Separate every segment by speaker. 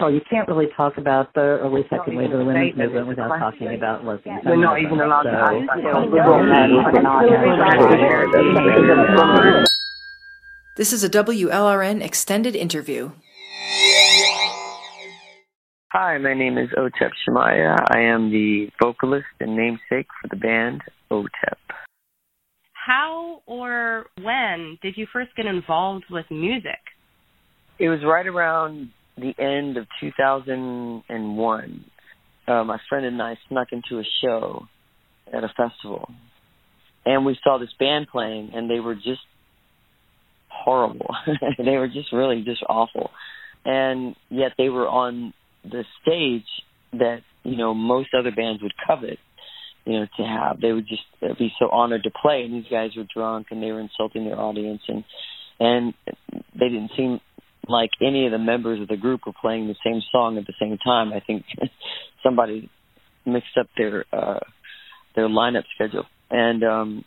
Speaker 1: all, you can't really talk about the early second wave of the women's movement without talking about lesbian
Speaker 2: We're not even allowed
Speaker 1: so,
Speaker 2: to ask that.
Speaker 3: This is a WLRN extended interview.
Speaker 2: Hi, my name is Otep Shamaya. I am the vocalist and namesake for the band Otep.
Speaker 4: How or when did you first get involved with music?
Speaker 2: It was right around the end of 2001. Uh, my friend and I snuck into a show at a festival, and we saw this band playing, and they were just horrible. they were just really just awful, and yet they were on the stage that you know most other bands would covet you know to have they would just be so honored to play and these guys were drunk and they were insulting their audience and and they didn't seem like any of the members of the group were playing the same song at the same time i think somebody mixed up their uh their lineup schedule and um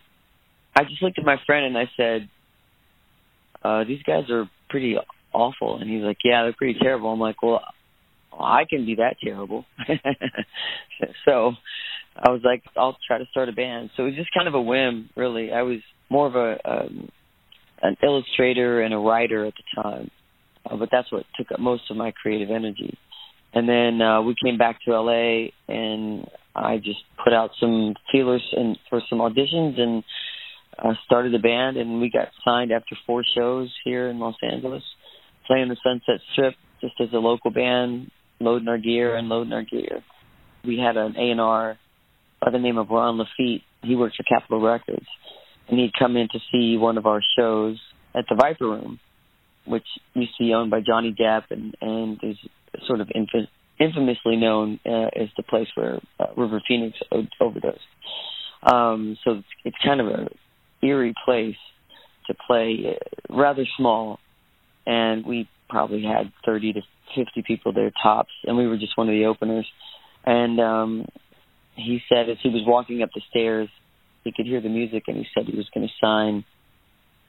Speaker 2: i just looked at my friend and i said uh these guys are pretty awful and he's like yeah they're pretty terrible i'm like well I can be that terrible. so I was like, I'll try to start a band. So it was just kind of a whim, really. I was more of a um, an illustrator and a writer at the time, uh, but that's what took up most of my creative energy. And then uh, we came back to LA, and I just put out some feelers and for some auditions, and uh, started the band. And we got signed after four shows here in Los Angeles, playing the Sunset Strip just as a local band loading our gear and loading our gear. We had an A&R by the name of Ron Laffitte. He works for Capitol Records, and he'd come in to see one of our shows at the Viper Room, which used to be owned by Johnny Depp and and is sort of infamous, infamously known uh, as the place where uh, River Phoenix overdosed. Um, so it's, it's kind of a eerie place to play, uh, rather small, and we probably had 30 to 50 people there tops, and we were just one of the openers. And um, he said as he was walking up the stairs, he could hear the music, and he said he was going to sign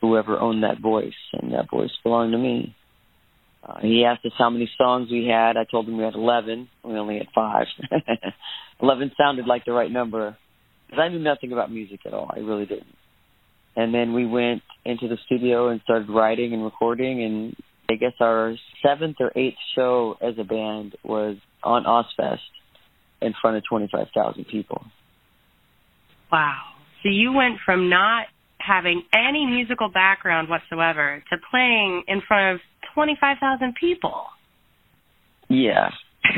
Speaker 2: whoever owned that voice, and that voice belonged to me. Uh, he asked us how many songs we had. I told him we had 11. We only had five. 11 sounded like the right number because I knew nothing about music at all. I really didn't. And then we went into the studio and started writing and recording, and I guess our seventh or eighth show as a band was on Ozzfest in front of 25,000 people.
Speaker 4: Wow. So you went from not having any musical background whatsoever to playing in front of 25,000 people.
Speaker 2: Yeah.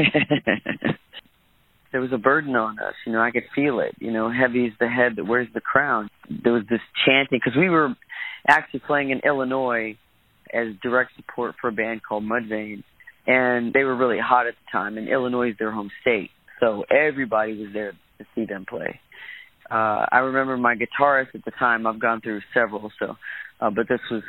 Speaker 2: there was a burden on us. You know, I could feel it. You know, heavy is the head that wears the crown. There was this chanting because we were actually playing in Illinois as direct support for a band called Mudvayne, and they were really hot at the time. And Illinois is their home state, so everybody was there to see them play. Uh, I remember my guitarist at the time. I've gone through several, so uh, but this was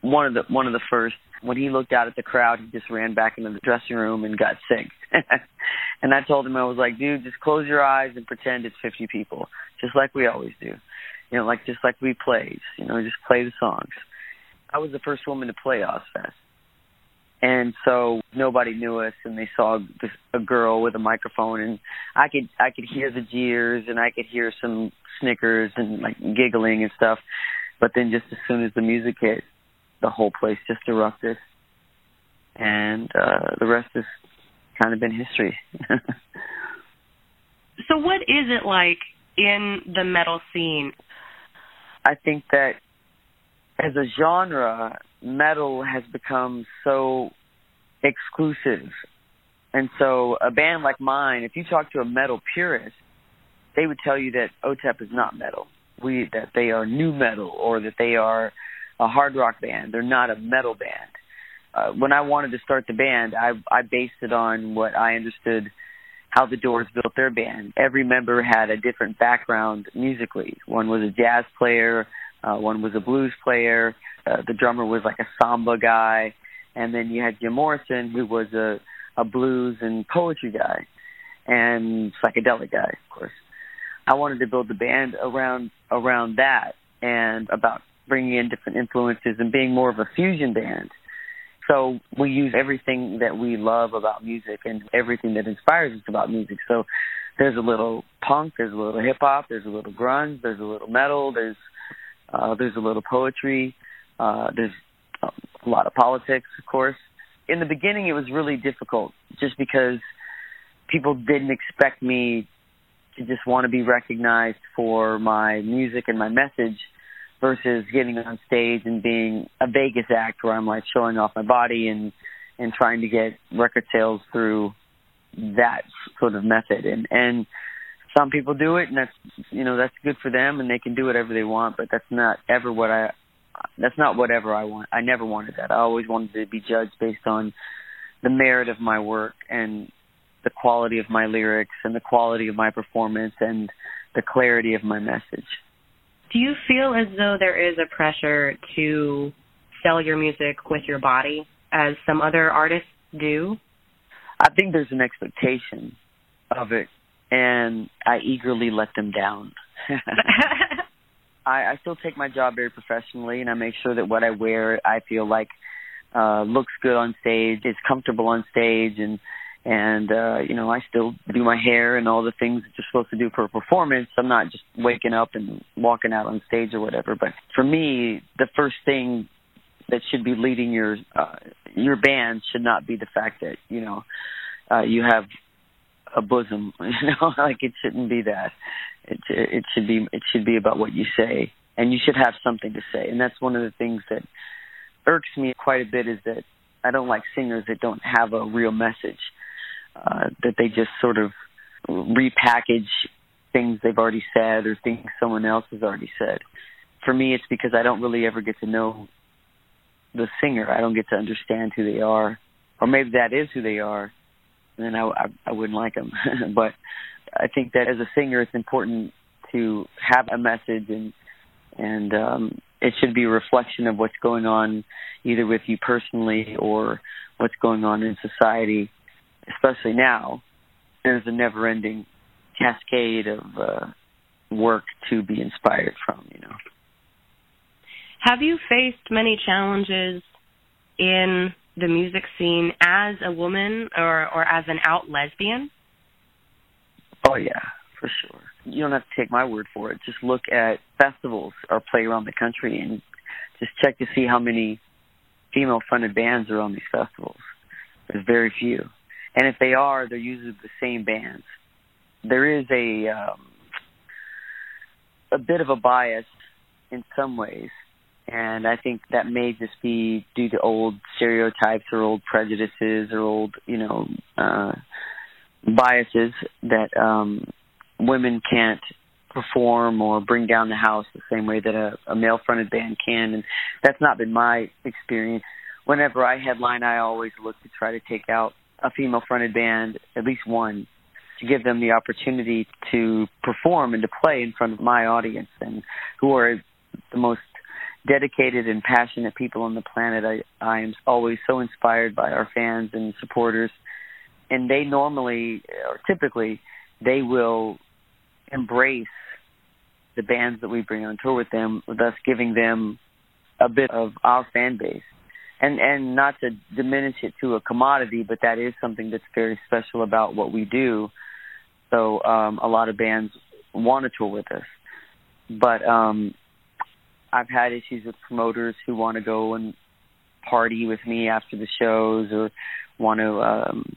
Speaker 2: one of the one of the first. When he looked out at the crowd, he just ran back into the dressing room and got sick. and I told him I was like, dude, just close your eyes and pretend it's 50 people, just like we always do. You know, like just like we played. You know, just play the songs. I was the first woman to play Ozzfest. And so nobody knew us, and they saw this, a girl with a microphone, and I could I could hear the jeers, and I could hear some snickers and like giggling and stuff. But then, just as soon as the music hit, the whole place just erupted, and uh, the rest has kind of been history.
Speaker 4: so, what is it like in the metal scene?
Speaker 2: I think that as a genre, metal has become so exclusive. And so a band like mine, if you talk to a metal purist, they would tell you that OTEP is not metal. We that they are new metal or that they are a hard rock band. They're not a metal band. Uh, when I wanted to start the band, I I based it on what I understood how the Doors built their band. Every member had a different background musically. One was a jazz player, uh, one was a blues player. Uh, the drummer was like a samba guy, and then you had Jim Morrison, who was a a blues and poetry guy, and psychedelic guy, of course. I wanted to build the band around around that and about bringing in different influences and being more of a fusion band. So we use everything that we love about music and everything that inspires us about music. So there's a little punk, there's a little hip hop, there's a little grunge, there's a little metal, there's uh, there's a little poetry, uh, there's a lot of politics, of course. In the beginning, it was really difficult just because people didn't expect me to just want to be recognized for my music and my message versus getting on stage and being a Vegas act where I'm like showing off my body and and trying to get record sales through that sort of method and and some people do it and that's you know that's good for them and they can do whatever they want but that's not ever what I that's not whatever I want I never wanted that I always wanted to be judged based on the merit of my work and the quality of my lyrics and the quality of my performance and the clarity of my message.
Speaker 4: Do you feel as though there is a pressure to sell your music with your body as some other artists do?
Speaker 2: I think there's an expectation of it and I eagerly let them down. I, I still take my job very professionally and I make sure that what I wear I feel like uh looks good on stage, is comfortable on stage and and uh you know I still do my hair and all the things that you're supposed to do for a performance. I'm not just waking up and walking out on stage or whatever. But for me, the first thing that should be leading your uh, your band should not be the fact that you know uh, you have a bosom. You know, like it shouldn't be that. It it should be it should be about what you say, and you should have something to say. And that's one of the things that irks me quite a bit is that I don't like singers that don't have a real message uh, that they just sort of repackage things they've already said or things someone else has already said. For me, it's because I don't really ever get to know the singer. I don't get to understand who they are, or maybe that is who they are. Then I, I, I wouldn't like them. but I think that as a singer, it's important to have a message and and um, it should be a reflection of what's going on either with you personally or what's going on in society especially now, there's a never-ending cascade of uh, work to be inspired from. You know.
Speaker 4: Have you faced many challenges in the music scene as a woman or or as an out lesbian?
Speaker 2: Oh yeah, for sure. You don't have to take my word for it. Just look at festivals or play around the country and just check to see how many female funded bands are on these festivals. There's very few and if they are, they're usually the same bands. There is a um, a bit of a bias in some ways, and I think that may just be due to old stereotypes or old prejudices or old, you know, uh, biases that um, women can't perform or bring down the house the same way that a, a male fronted band can. And that's not been my experience. Whenever i headline i always look to try to take out a female fronted band, at least one, to give them the opportunity to perform and to play in front of my audience and who are the most dedicated and passionate people on the planet. I I am always so inspired by our fans and supporters and they normally or typically they will embrace the bands that we bring on tour with them, thus giving them a bit of our fan base and and not to diminish it to a commodity, but that is something that's very special about what we do. So um, a lot of bands want to tour with us, but um, I've had issues with promoters who want to go and party with me after the shows or want to um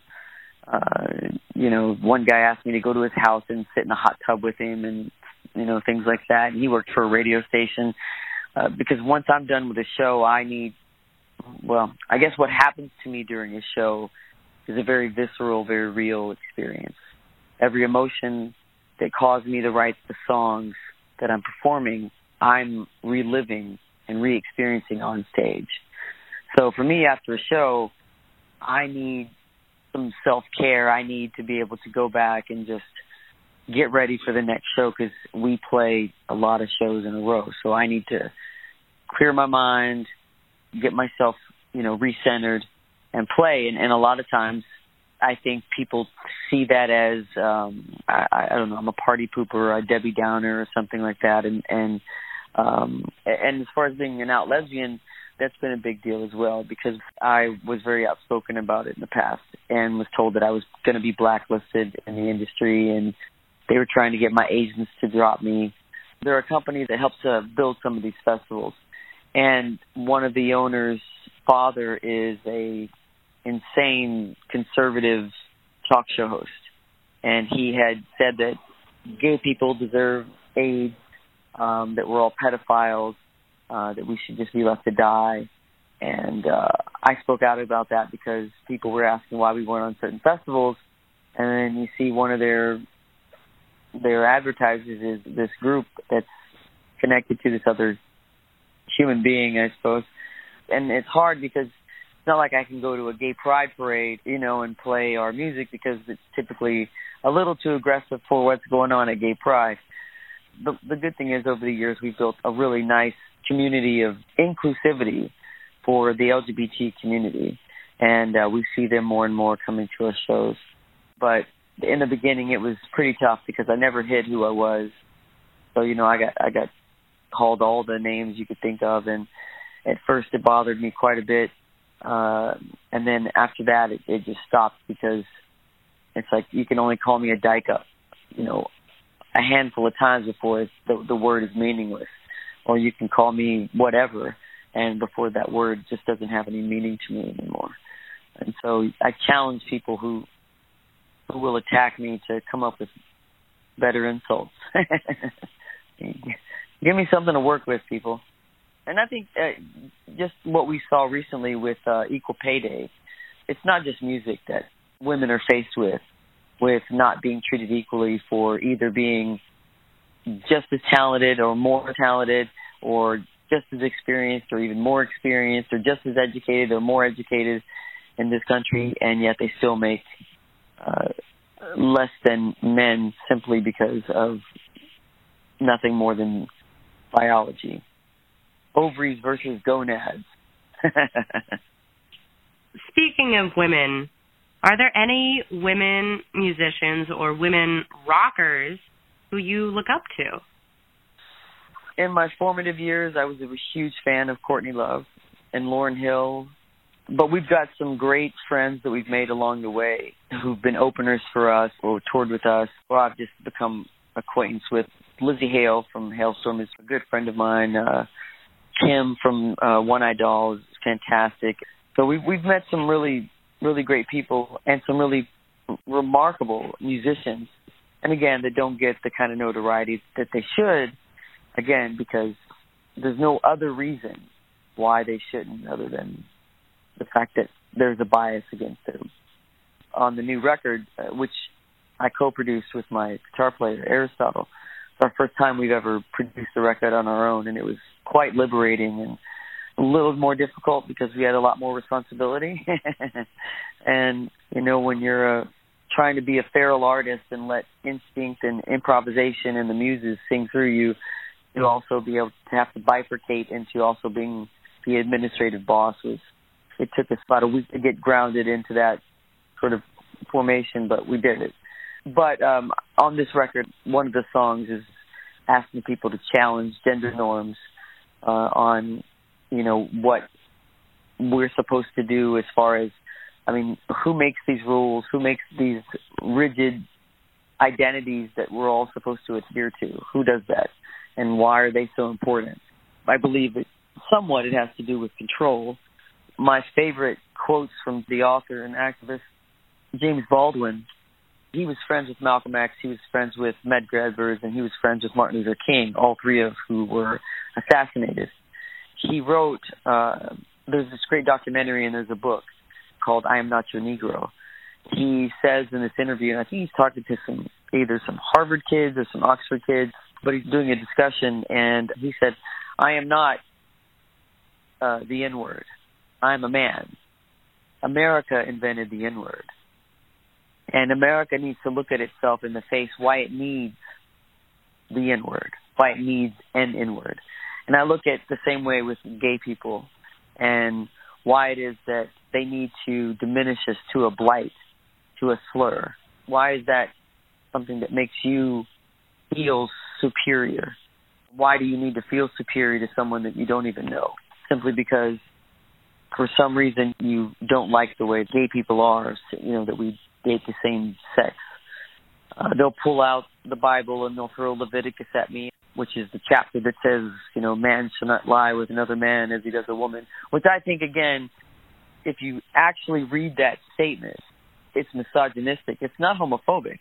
Speaker 2: uh you know one guy asked me to go to his house and sit in a hot tub with him and you know things like that and he worked for a radio station uh, because once I'm done with a show I need well, I guess what happens to me during a show is a very visceral, very real experience. Every emotion that caused me to write the songs that I'm performing, I'm reliving and re-experiencing on stage. So for me, after a show, I need some self-care. I need to be able to go back and just get ready for the next show because we play a lot of shows in a row. So I need to clear my mind, get myself, you know, recentered and play. And, and a lot of times, I think people see that as um, I, I don't know, I'm a party pooper, or a Debbie Downer, or something like that. And and um, and as far as being an out lesbian, that's been a big deal as well because I was very outspoken about it in the past and was told that I was going to be blacklisted in the industry and they were trying to get my agents to drop me. There are companies that help to build some of these festivals and one of the owners' father is a insane conservative talk show host and he had said that gay people deserve aid, um, that we're all pedophiles, uh, that we should just be left to die. And uh, I spoke out about that because people were asking why we weren't on certain festivals, and then you see one of their their advertisers is this group that's connected to this other human being, I suppose. And it's hard because it's not like I can go to a gay pride parade, you know, and play our music because it's typically a little too aggressive for what's going on at Gay Pride. The, the good thing is, over the years, we've built a really nice community of inclusivity for the LGBT community, and uh, we see them more and more coming to our shows. But in the beginning, it was pretty tough because I never hid who I was. So you know, I got I got called all the names you could think of, and at first it bothered me quite a bit. Uh, and then after that, it, it just stopped because it's like you can only call me a dyke up, you know, a handful of times before the the word is meaningless, or you can call me whatever, and before that word just doesn't have any meaning to me anymore. And so I challenge people who who will attack me to come up with better insults. Give me something to work with, people. And I think uh, just what we saw recently with uh, Equal Pay Day, it's not just music that women are faced with with not being treated equally for either being just as talented or more talented or just as experienced or even more experienced or just as educated or more educated in this country and yet they still make uh, less than men simply because of nothing more than biology. Ovaries versus gonads.
Speaker 4: Speaking of women, are there any women musicians or women rockers who you look up to?
Speaker 2: In my formative years, I was a huge fan of Courtney Love and Lauryn Hill. But we've got some great friends that we've made along the way who've been openers for us or toured with us, or I've just become acquaintance with. Lzzy Hale from Halestorm is a good friend of mine. Uh, Kim from uh, One Eye Doll is fantastic. So we've we've met some really really great people and some really remarkable musicians. And again, they don't get the kind of notoriety that they should, again, because there's no other reason why they shouldn't other than the fact that there's a bias against them. On the new record, uh, which I co-produced with my guitar player Aristotle, it's our first time we've ever produced a record on our own, and it was quite liberating and a little more difficult because we had a lot more responsibility. and you know, when you're uh, trying to be a feral artist and let instinct and improvisation and the muses sing through you, you also be able to have to bifurcate into also being the administrative boss was. It took us about a week to get grounded into that sort of formation, but we did it. But um, on this record, one of the songs is asking people to challenge gender norms uh, on you know what we're supposed to do as far as I mean, who makes these rules? Who makes these rigid identities that we're all supposed to adhere to? Who does that? And why are they so important? I believe that somewhat it has to do with control. My favorite quotes from the author and activist James Baldwin, he was friends with Malcolm X, he was friends with Medgar Evers, and he was friends with Martin Luther King, all three of who were assassinated he wrote uh there's this great documentary and there's a book called I Am Not Your Negro. He says in this interview, and I think he's talking to some either some Harvard kids or some Oxford kids, but he's doing a discussion and he said, I am not uh the N word. I'm a man. America invented the N word. And America needs to look at itself in the face why it needs the N word, why it needs an N word. And I look at the same way with gay people and why it is that they need to diminish us to a blight, to a slur. Why is that something that makes you feel superior? Why do you need to feel superior to someone that you don't even know? simply because for some reason you don't like the way gay people are, you know, that we date the same sex. Uh, they'll pull out the Bible and they'll throw Leviticus at me, which is the chapter that says, you know, man shall not lie with another man as he does a woman, which I think, again, if you actually read that statement, it's misogynistic. It's not homophobic.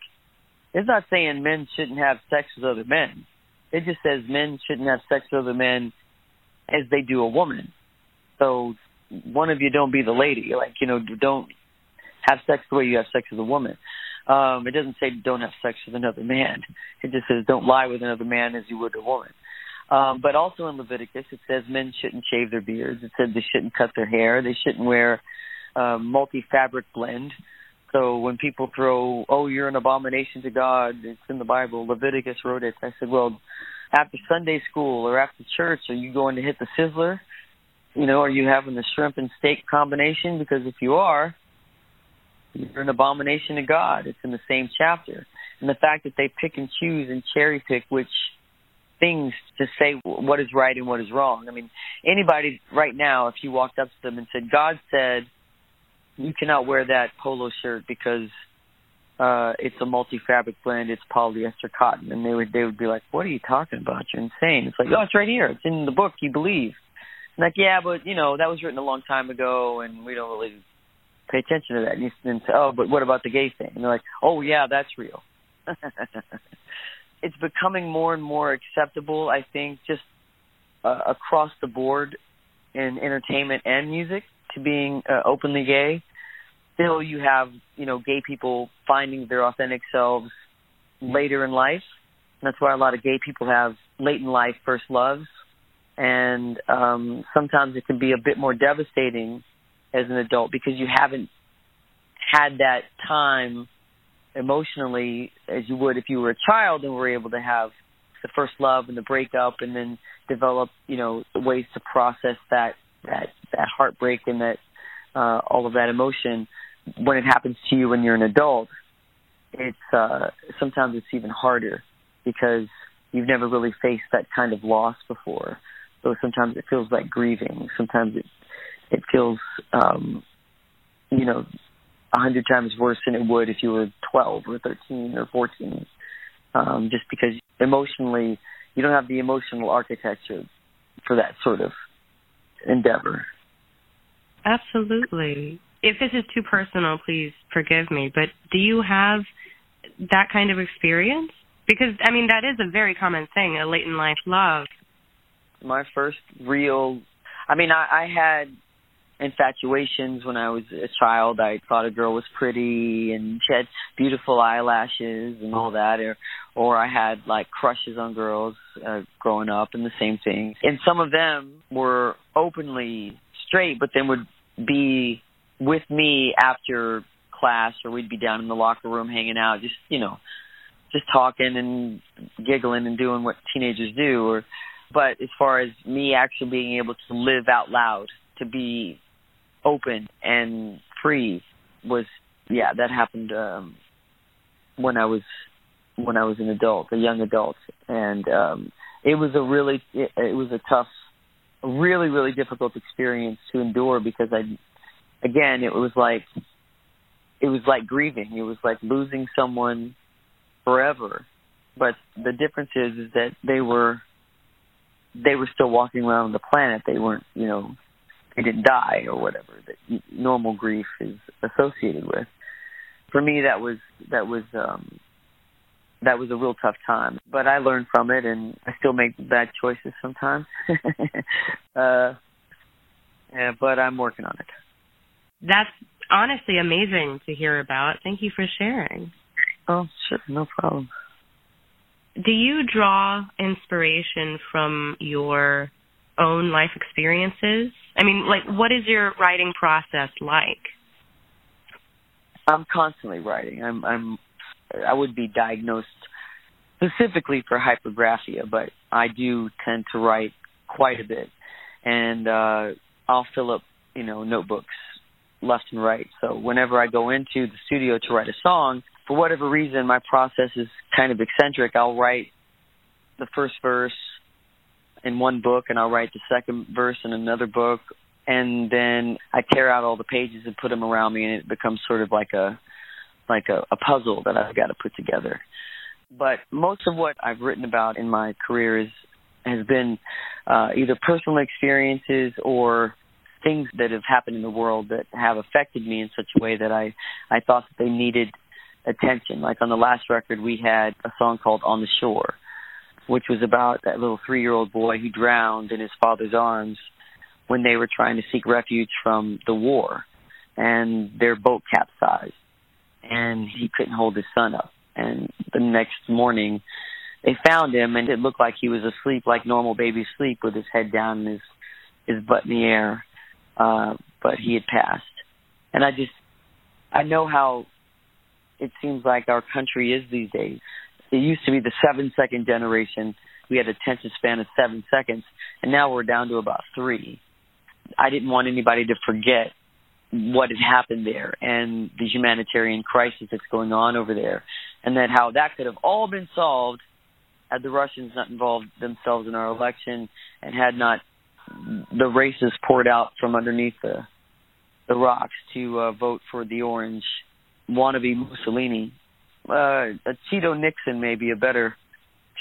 Speaker 2: It's not saying men shouldn't have sex with other men. It just says men shouldn't have sex with other men as they do a woman. So one of you don't be the lady. Like, you know, don't have sex the way you have sex with a woman. Um, it doesn't say don't have sex with another man. It just says don't lie with another man as you would a woman. Um, but also in Leviticus, it says men shouldn't shave their beards. It said they shouldn't cut their hair. They shouldn't wear uh, multi-fabric blend. So when people throw, "Oh, you're an abomination to God," it's in the Bible. Leviticus wrote it. I said, "Well, after Sunday school or after church, are you going to hit the sizzler? You know, are you having the shrimp and steak combination? Because if you are, you're an abomination to God. It's in the same chapter. And the fact that they pick and choose and cherry pick which things to say what is right and what is wrong. I mean, anybody right now, if you walked up to them and said, God said you cannot wear that polo shirt because uh it's a multi fabric blend, it's polyester cotton and they would they would be like, What are you talking about? You're insane. It's like, Oh, it's right here, it's in the book, you believe. I'm like, yeah, but you know, that was written a long time ago and we don't really pay attention to that. And then say, Oh, but what about the gay thing? And they're like, Oh yeah, that's real. it's becoming more and more acceptable, I think, just uh, across the board in entertainment and music to being uh, openly gay. Still, you have you know gay people finding their authentic selves later in life. That's why a lot of gay people have late in life first loves, and um, sometimes it can be a bit more devastating as an adult because you haven't had that time emotionally as you would if you were a child and were able to have the first love and the breakup and then develop you know ways to process that that that heartbreak and that uh, all of that emotion when it happens to you when you're an adult, it's uh, sometimes it's even harder because you've never really faced that kind of loss before. So sometimes it feels like grieving. Sometimes it it feels um, you know a hundred times worse than it would if you were 12 or 13 or 14. Um, just because emotionally you don't have the emotional architecture for that sort of endeavor.
Speaker 4: Absolutely. If this is too personal, please forgive me, but do you have that kind of experience? Because, I mean, that is a very common thing, a late in life love.
Speaker 2: My first real, I mean, I, I had infatuations when I was a child. I thought a girl was pretty and she had beautiful eyelashes and all that, or or I had like crushes on girls uh, growing up, and the same thing. And some of them were openly straight, but then would be with me after class, or we'd be down in the locker room hanging out, just you know, just talking and giggling and doing what teenagers do. Or, but as far as me actually being able to live out loud, to be open and free, was yeah, that happened um, when I was when I was an adult, a young adult, and um, it was a really it, it was a tough really really difficult experience to endure because I again it was like it was like grieving. It was like losing someone forever. But the difference is is that they were they were still walking around the planet. They weren't you know they didn't die or whatever that normal grief is associated with for me that was that was um that was a real tough time. But I learned from it, and I still make bad choices sometimes. uh, yeah, but I'm working on it.
Speaker 4: That's honestly amazing to hear about. Thank you for sharing.
Speaker 2: Oh, sure, no problem.
Speaker 4: Do you draw inspiration from your own life experiences? I mean, like, what is your writing process like?
Speaker 2: I'm constantly writing. I'm I'm I would be diagnosed specifically for hypergraphia, but I do tend to write quite a bit, and uh, I'll fill up you know notebooks left and right. So whenever I go into the studio to write a song, for whatever reason, my process is kind of eccentric. I'll write the first verse in one book and I'll write the second verse in another book and then I tear out all the pages and put them around me and it becomes sort of like a like a, a puzzle that I've got to put together. But most of what I've written about in my career is has been uh, either personal experiences or things that have happened in the world that have affected me in such a way that I I thought that they needed attention. Like on the last record, we had a song called "On the Shore," which was about that little three-year-old boy who drowned in his father's arms when they were trying to seek refuge from the war, and their boat capsized, and he couldn't hold his son up. And the next morning, they found him, and it looked like he was asleep, like normal babies sleep, with his head down and his his butt in the air. Uh, but he had passed, and I just I know how it seems like our country is these days. It used to be the seven second generation. We had attention span of seven seconds, and now we're down to about three. I didn't want anybody to forget what had happened there and the humanitarian crisis that's going on over there, and that how that could have all been solved had the Russians not involved themselves in our election and had not the racists poured out from underneath the the rocks to uh, vote for the orange wannabe Mussolini. Uh, a Cheeto Nixon may be a better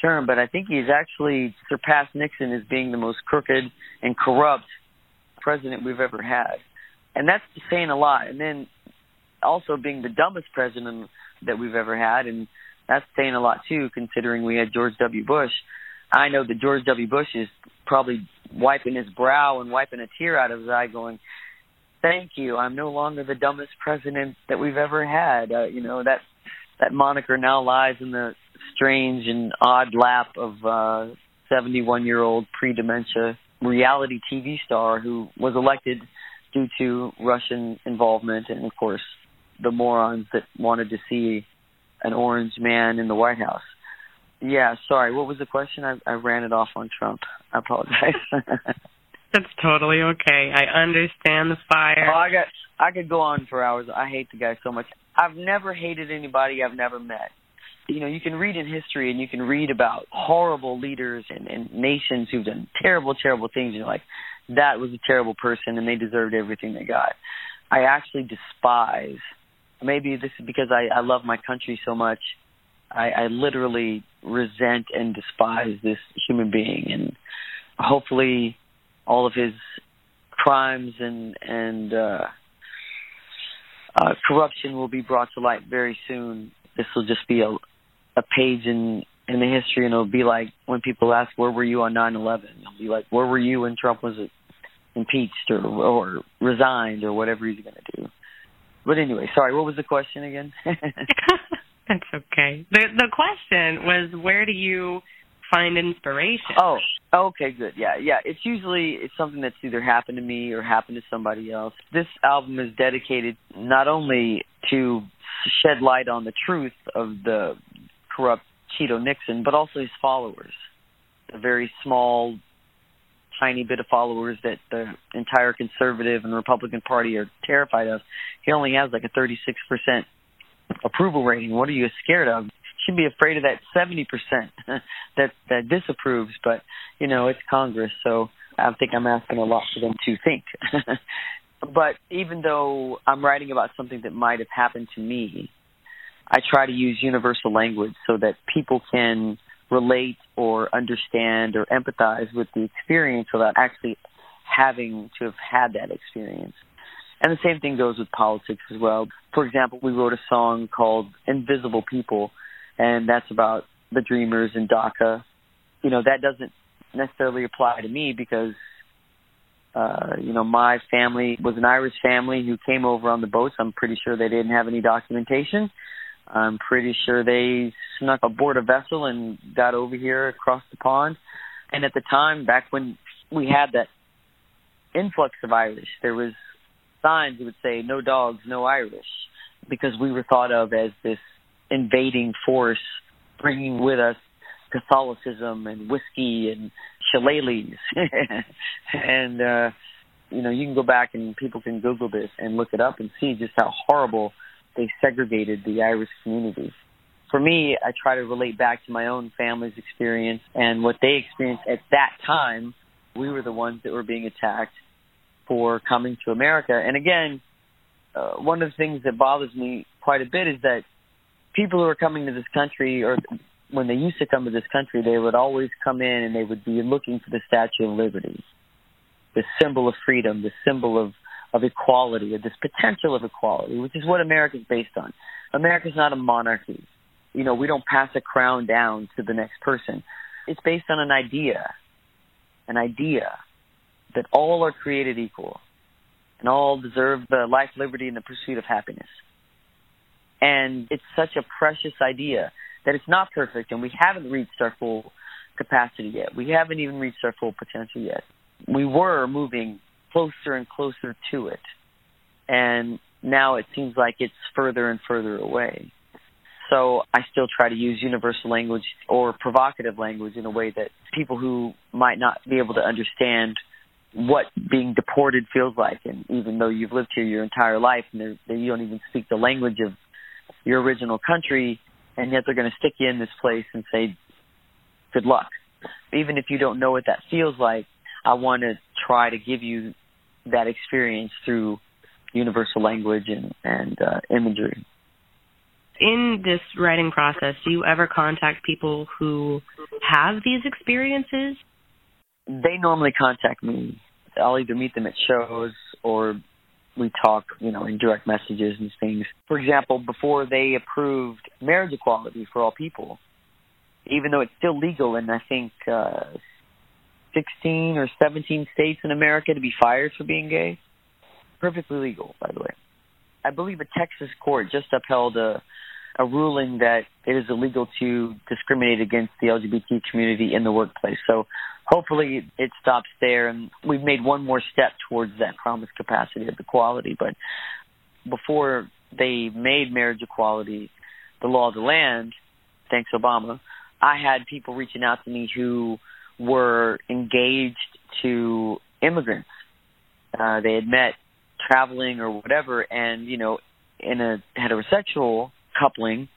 Speaker 2: term, but I think he's actually surpassed Nixon as being the most crooked and corrupt president we've ever had. And that's saying a lot. And then also being the dumbest president that we've ever had, and that's saying a lot too, considering we had George W. Bush. I know that George W. Bush is probably wiping his brow and wiping a tear out of his eye, going, thank you. I'm no longer the dumbest president that we've ever had. Uh, you know that that moniker now lies in the strange and odd lap of uh 71 year old pre dementia reality TV star who was elected due to Russian involvement and of course the morons that wanted to see an orange man in the White House. Yeah, sorry. What was the question? I, I ran it off on Trump. I apologize.
Speaker 4: That's totally okay. I understand the fire.
Speaker 2: Oh, I got. I could go on for hours. I hate the guy so much. I've never hated anybody I've never met. You know, you can read in history and you can read about horrible leaders and, and nations who've done terrible, terrible things. You're like, that was a terrible person and they deserved everything they got. I actually despise. Maybe this is because I, I love my country so much. I, I literally resent and despise this human being, and hopefully all of his crimes and and uh, uh, corruption will be brought to light very soon. This will just be a a page in in the history, and it'll be like when people ask, "Where were you on 9/11?" It'll be like, "Where were you when Trump was impeached or or resigned or whatever he's going to do?" But anyway, sorry. What was the question again?
Speaker 4: That's okay. the The question was, where do you find inspiration?
Speaker 2: Oh, okay, good. Yeah, yeah. It's usually it's something that's either happened to me or happened to somebody else. This album is dedicated not only to shed light on the truth of the corrupt Cheeto Nixon, but also his followers, the very small, tiny bit of followers that the entire conservative and Republican Party are terrified of. He only has like a 36 percent approval rating. What are you scared of? Should be afraid of that 70% that that disapproves, but you know, it's Congress, so I think I'm asking a lot for them to think. but even though I'm writing about something that might have happened to me, I try to use universal language so that people can relate or understand or empathize with the experience without actually having to have had that experience. And the same thing goes with politics as well. For example, we wrote a song called Invisible People, and that's about the Dreamers in DACA. You know, that doesn't necessarily apply to me because, uh, you know, my family was an Irish family who came over on the boats. I'm pretty sure they didn't have any documentation. I'm pretty sure they snuck aboard a vessel and got over here across the pond. And at the time, back when we had that influx of Irish, there was signs that would say "No dogs, no Irish," because we were thought of as this invading force, bringing with us Catholicism and whiskey and shillelaghs. and, uh, you know, you can go back and people can Google this and look it up and see just how horrible they segregated the Irish community. for me, I try to relate back to my own family's experience and what they experienced at that time. We were the ones that were being attacked for coming to America. And again, uh, one of the things that bothers me quite a bit is that people who are coming to this country, or when they used to come to this country, they would always come in and they would be looking for the Statue of Liberty, the symbol of freedom, the symbol of of equality, of this potential of equality, which is what America is based on. America is not a monarchy. You know, we don't pass a crown down to the next person. It's based on an idea, an idea that all are created equal and all deserve the life, liberty, and the pursuit of happiness. And it's such a precious idea that it's not perfect and we haven't reached our full capacity yet. We haven't even reached our full potential yet. We were moving closer and closer to it. And now it seems like it's further and further away. So I still try to use universal language or provocative language in a way that people who might not be able to understand what being deported feels like. And even though you've lived here your entire life and you don't even speak the language of your original country, and yet they're going to stick you in this place and say, good luck. Even if you don't know what that feels like, I want to try to give you that experience through universal language and, and uh, imagery.
Speaker 4: In this writing process, do you ever contact people who have these experiences?
Speaker 2: They normally contact me. I'll either meet them at shows or we talk, you know, in direct messages and things. For example, before they approved marriage equality for all people, even though it's still legal in I think uh, 16 or 17 states in America to be fired for being gay, perfectly legal, by the way. I believe a Texas court just upheld a a ruling that it is illegal to discriminate against the LGBT community in the workplace. So hopefully it stops there and we've made one more step towards that promised capacity of equality. But before they made marriage equality the law of the land, thanks Obama, I had people reaching out to me who were engaged to immigrants. Uh, they had met traveling or whatever, and you know, in a heterosexual coupling,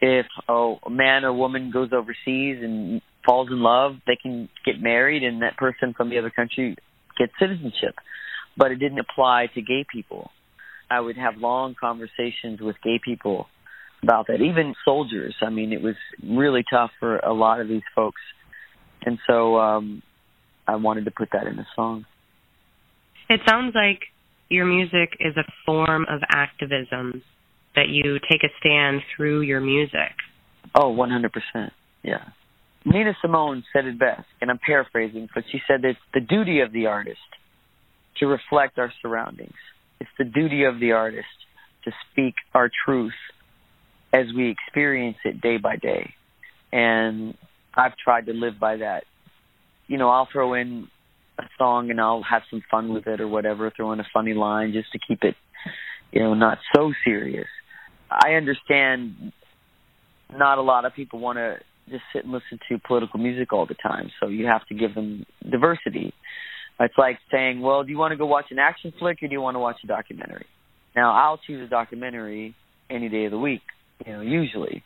Speaker 2: if a man or woman goes overseas and falls in love, they can get married, and that person from the other country gets citizenship. But it didn't apply to gay people. I would have long conversations with gay people about that. Even soldiers. I mean, it was really tough for a lot of these folks, and so um, I wanted to put that in the song.
Speaker 4: It sounds like your music is a form of activism that you take a stand through your music.
Speaker 2: Oh, 100%. Yeah. Nina Simone said it best, and I'm paraphrasing, but she said it's the duty of the artist to reflect our surroundings. It's the duty of the artist to speak our truth as we experience it day by day. And I've tried to live by that. You know, I'll throw in a song and I'll have some fun with it or whatever, throw in a funny line just to keep it, you know, not so serious. I understand not a lot of people want to just sit and listen to political music all the time, so you have to give them diversity. It's like saying, well, do you want to go watch an action flick or do you want to watch a documentary? Now, I'll choose a documentary any day of the week, you know, usually.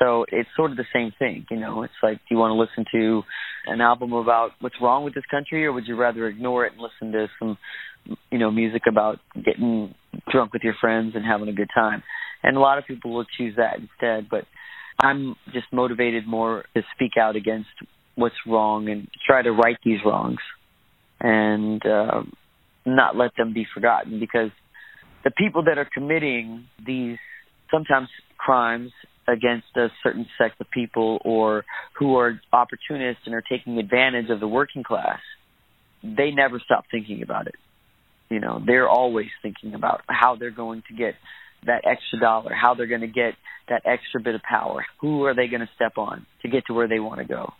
Speaker 2: So it's sort of the same thing, you know. It's like, do you want to listen to an album about what's wrong with this country, or would you rather ignore it and listen to some, you know, music about getting drunk with your friends and having a good time? And a lot of people will choose that instead. But I'm just motivated more to speak out against what's wrong and try to right these wrongs and uh, not let them be forgotten because the people that are committing these sometimes crimes against a certain sect of people or who are opportunists and are taking advantage of the working class, they never stop thinking about it. You know, they're always thinking about how they're going to get that extra dollar, how they're going to get that extra bit of power, who are they going to step on to get to where they want to go.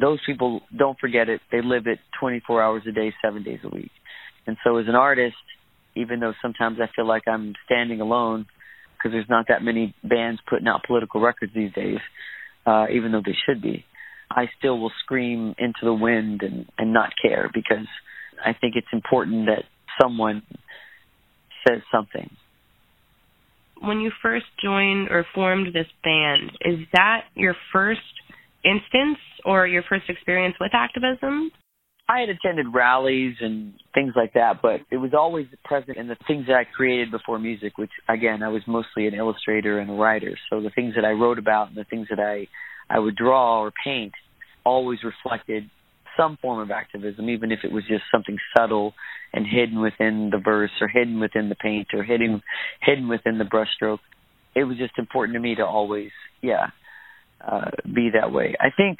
Speaker 2: Those people don't forget it. They live it 24 hours a day, seven days a week. And so, as an artist, even though sometimes I feel like I'm standing alone because there's not that many bands putting out political records these days, uh, even though they should be, I still will scream into the wind and, and not care because I think it's important that someone says something
Speaker 4: when you first joined or formed this band, is that your first instance or your first experience with activism?
Speaker 2: I had attended rallies and things like that, but it was always present in the things that I created before music, which again, I was mostly an illustrator and a writer. So the things that I wrote about and the things that I I would draw or paint always reflected some form of activism, even if it was just something subtle and hidden within the verse or hidden within the paint or hidden hidden within the brushstroke. It was just important to me to always, yeah, uh, be that way. I think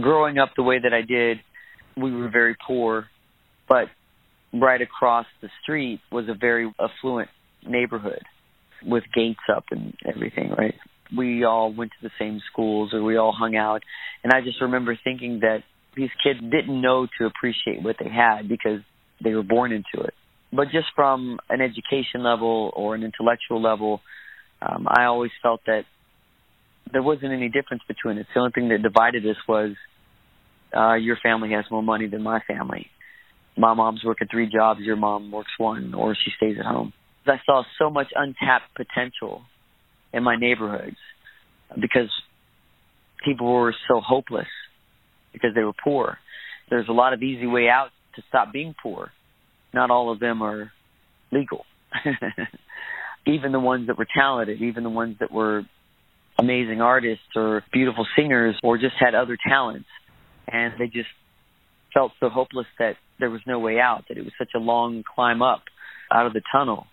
Speaker 2: growing up the way that I did, we were very poor, but right across the street was a very affluent neighborhood with gates up and everything, right? We all went to the same schools or we all hung out. And I just remember thinking that these kids didn't know to appreciate what they had because they were born into it. But just from an education level or an intellectual level, um, I always felt that there wasn't any difference between us. The only thing that divided us was uh, your family has more money than my family. My mom's working three jobs, your mom works one, or she stays at home. I saw so much untapped potential in my neighborhoods because people were so hopeless because they were poor. There's a lot of easy way out to stop being poor. Not all of them are legal. even the ones that were talented, even the ones that were amazing artists or beautiful singers or just had other talents and they just felt so hopeless that there was no way out that it was such a long climb up out of the tunnel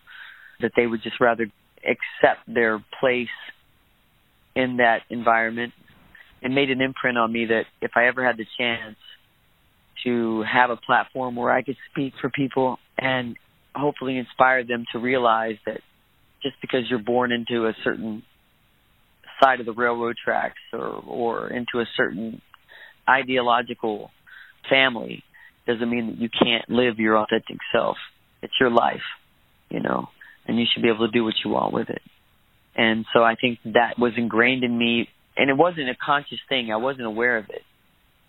Speaker 2: that they would just rather accept their place in that environment it made an imprint on me that if I ever had the chance to have a platform where I could speak for people and hopefully inspire them to realize that just because you're born into a certain side of the railroad tracks or or into a certain ideological family doesn't mean that you can't live your authentic self. It's your life, you know, and you should be able to do what you want with it. And so I think that was ingrained in me, and it wasn't a conscious thing. I wasn't aware of it.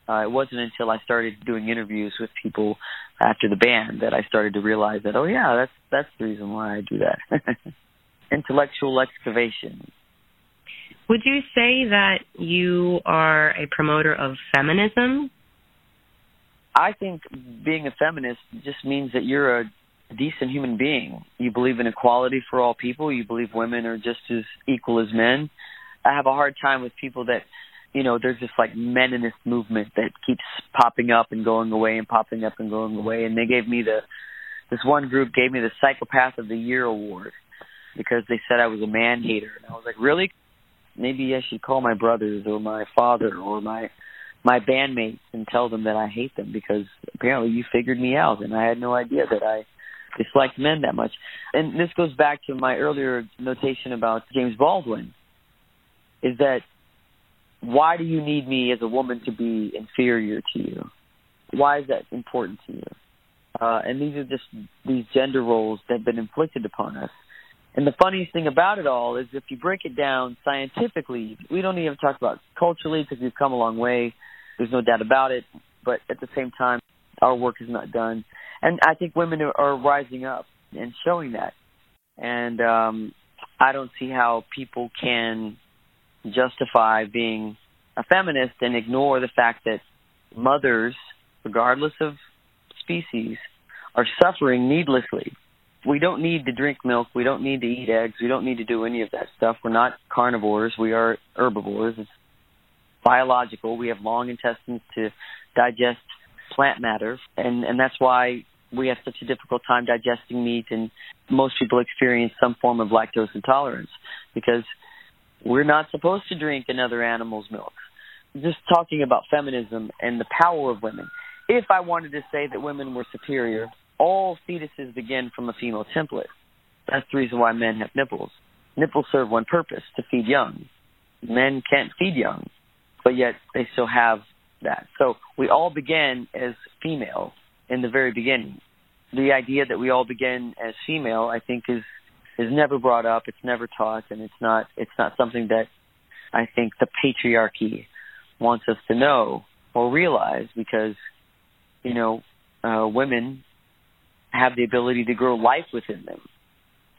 Speaker 2: Uh, it wasn't until I started doing interviews with people after the band that I started to realize that, oh yeah, that's that's the reason why I do that. Intellectual excavation.
Speaker 4: Would you say that you are a promoter of feminism?
Speaker 2: I think being a feminist just means that you're a decent human being. You believe in equality for all people. You believe women are just as equal as men. I have a hard time with people that, you know, there's this like meninist movement that keeps popping up and going away and popping up and going away. And they gave me the, this one group gave me the Psychopath of the Year award because they said I was a man hater. And I was like, really? maybe I should call my brothers or my father or my my bandmates and tell them that I hate them because apparently you figured me out and I had no idea that I disliked men that much. And this goes back to my earlier notation about James Baldwin is that why do you need me as a woman to be inferior to you? Why is that important to you? Uh, and these are just these gender roles that have been inflicted upon us. And the funniest thing about it all is if you break it down scientifically, we don't even talk about culturally because we've come a long way. There's no doubt about it. But at the same time, our work is not done. And I think women are, rising up and showing that. And um, I don't see how people can justify being a feminist and ignore the fact that mothers, regardless of species, are suffering needlessly we don't need to drink milk. We don't need to eat eggs. We don't need to do any of that stuff. We're not carnivores. We are herbivores. It's biological. We have long intestines to digest plant matter, and and that's why we have such a difficult time digesting meat. And most people experience some form of lactose intolerance because we're not supposed to drink another animal's milk. Just talking about feminism and the power of women. If I wanted to say that women were superior, all fetuses begin from a female template. That's the reason why men have nipples. Nipples serve one purpose to feed young. Men can't feed young, but yet they still have that. So we all begin as female in the very beginning. The idea that we all begin as female, I think, is is never brought up. It's never taught, and it's not it's not something that I think the patriarchy wants us to know or realize because you know uh, women have the ability to grow life within them.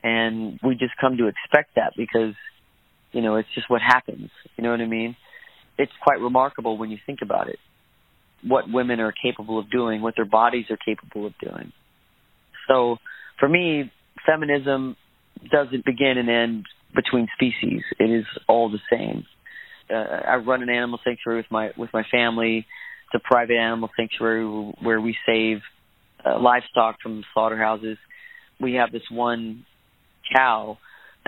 Speaker 2: and we just come to expect that because you know it's just what happens. You know what I mean? It's quite remarkable when you think about it, what women are capable of doing, what their bodies are capable of doing. So, for me, feminism doesn't begin and end between species. It is all the same. Uh, I run an animal sanctuary with my with my family. It's a private animal sanctuary where we save uh, livestock from slaughterhouses. We have this one cow.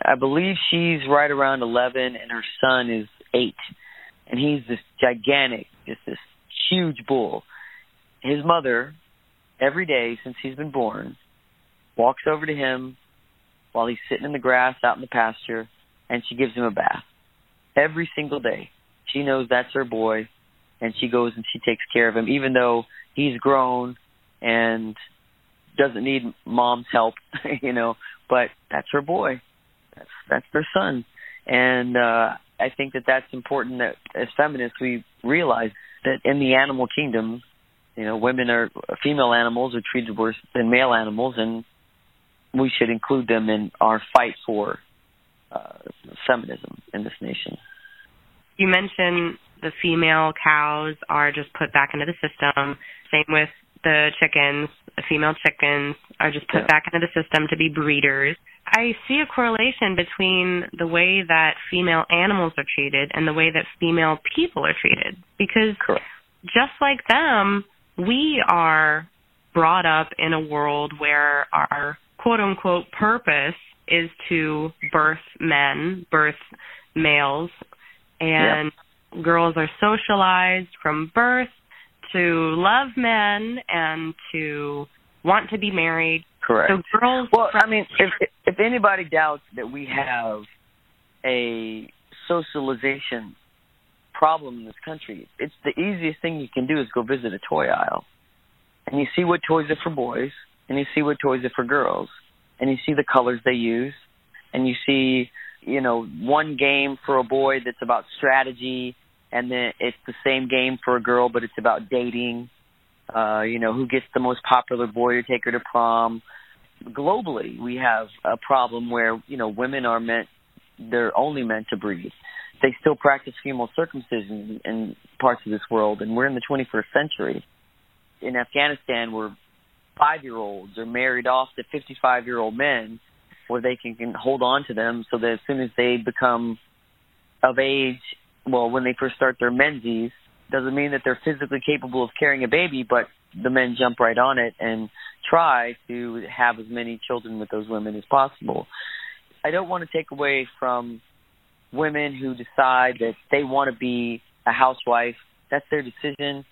Speaker 2: I believe she's right around 11, and her son is eight, and he's this gigantic, just this huge bull. His mother, every day since he's been born, walks over to him while he's sitting in the grass out in the pasture, and she gives him a bath every single day. She knows that's her boy, and she goes and she takes care of him, even though he's grown and doesn't need mom's help, you know. But that's her boy. That's that's their son, and uh, I think that that's important. That as feminists, we realize that in the animal kingdom, you know, women are female animals are treated worse than male animals, and we should include them in our fight for uh, feminism in this nation.
Speaker 4: You mentioned the female cows are just put back into the system. Same with the chickens. The female chickens are just put yeah. back into the system to be breeders. I see a correlation between the way that female animals are treated and the way that female people are treated. Because
Speaker 2: Correct.
Speaker 4: just like them, we are brought up in a world where our quote unquote purpose is to birth men, birth males, and yep. girls are socialized from birth to love men and to want to be married.
Speaker 2: Correct.
Speaker 4: So girls.
Speaker 2: Well, I mean, if if anybody doubts that we have a socialization problem in this country, it's the easiest thing you can do is go visit a toy aisle, and you see what toys are for boys, and you see what toys are for girls, and you see the colors they use, and you see, you know, one game for a boy that's about strategy, and then it's the same game for a girl, but it's about dating. Uh, you know, who gets the most popular boy to take her to prom. Globally, we have a problem where you know women are meant they're only meant to breed. They still practice female circumcision in parts of this world, and we're in the 21st century. In Afghanistan, where five-year-olds are married off to 55-year-old men, where they can, can hold on to them, so that as soon as they become of age, well, when they first start their menses, doesn't mean that they're physically capable of carrying a baby, but the men jump right on it and try to have as many children with those women as possible. I don't want to take away from women who decide that they want to be a housewife. That's their decision.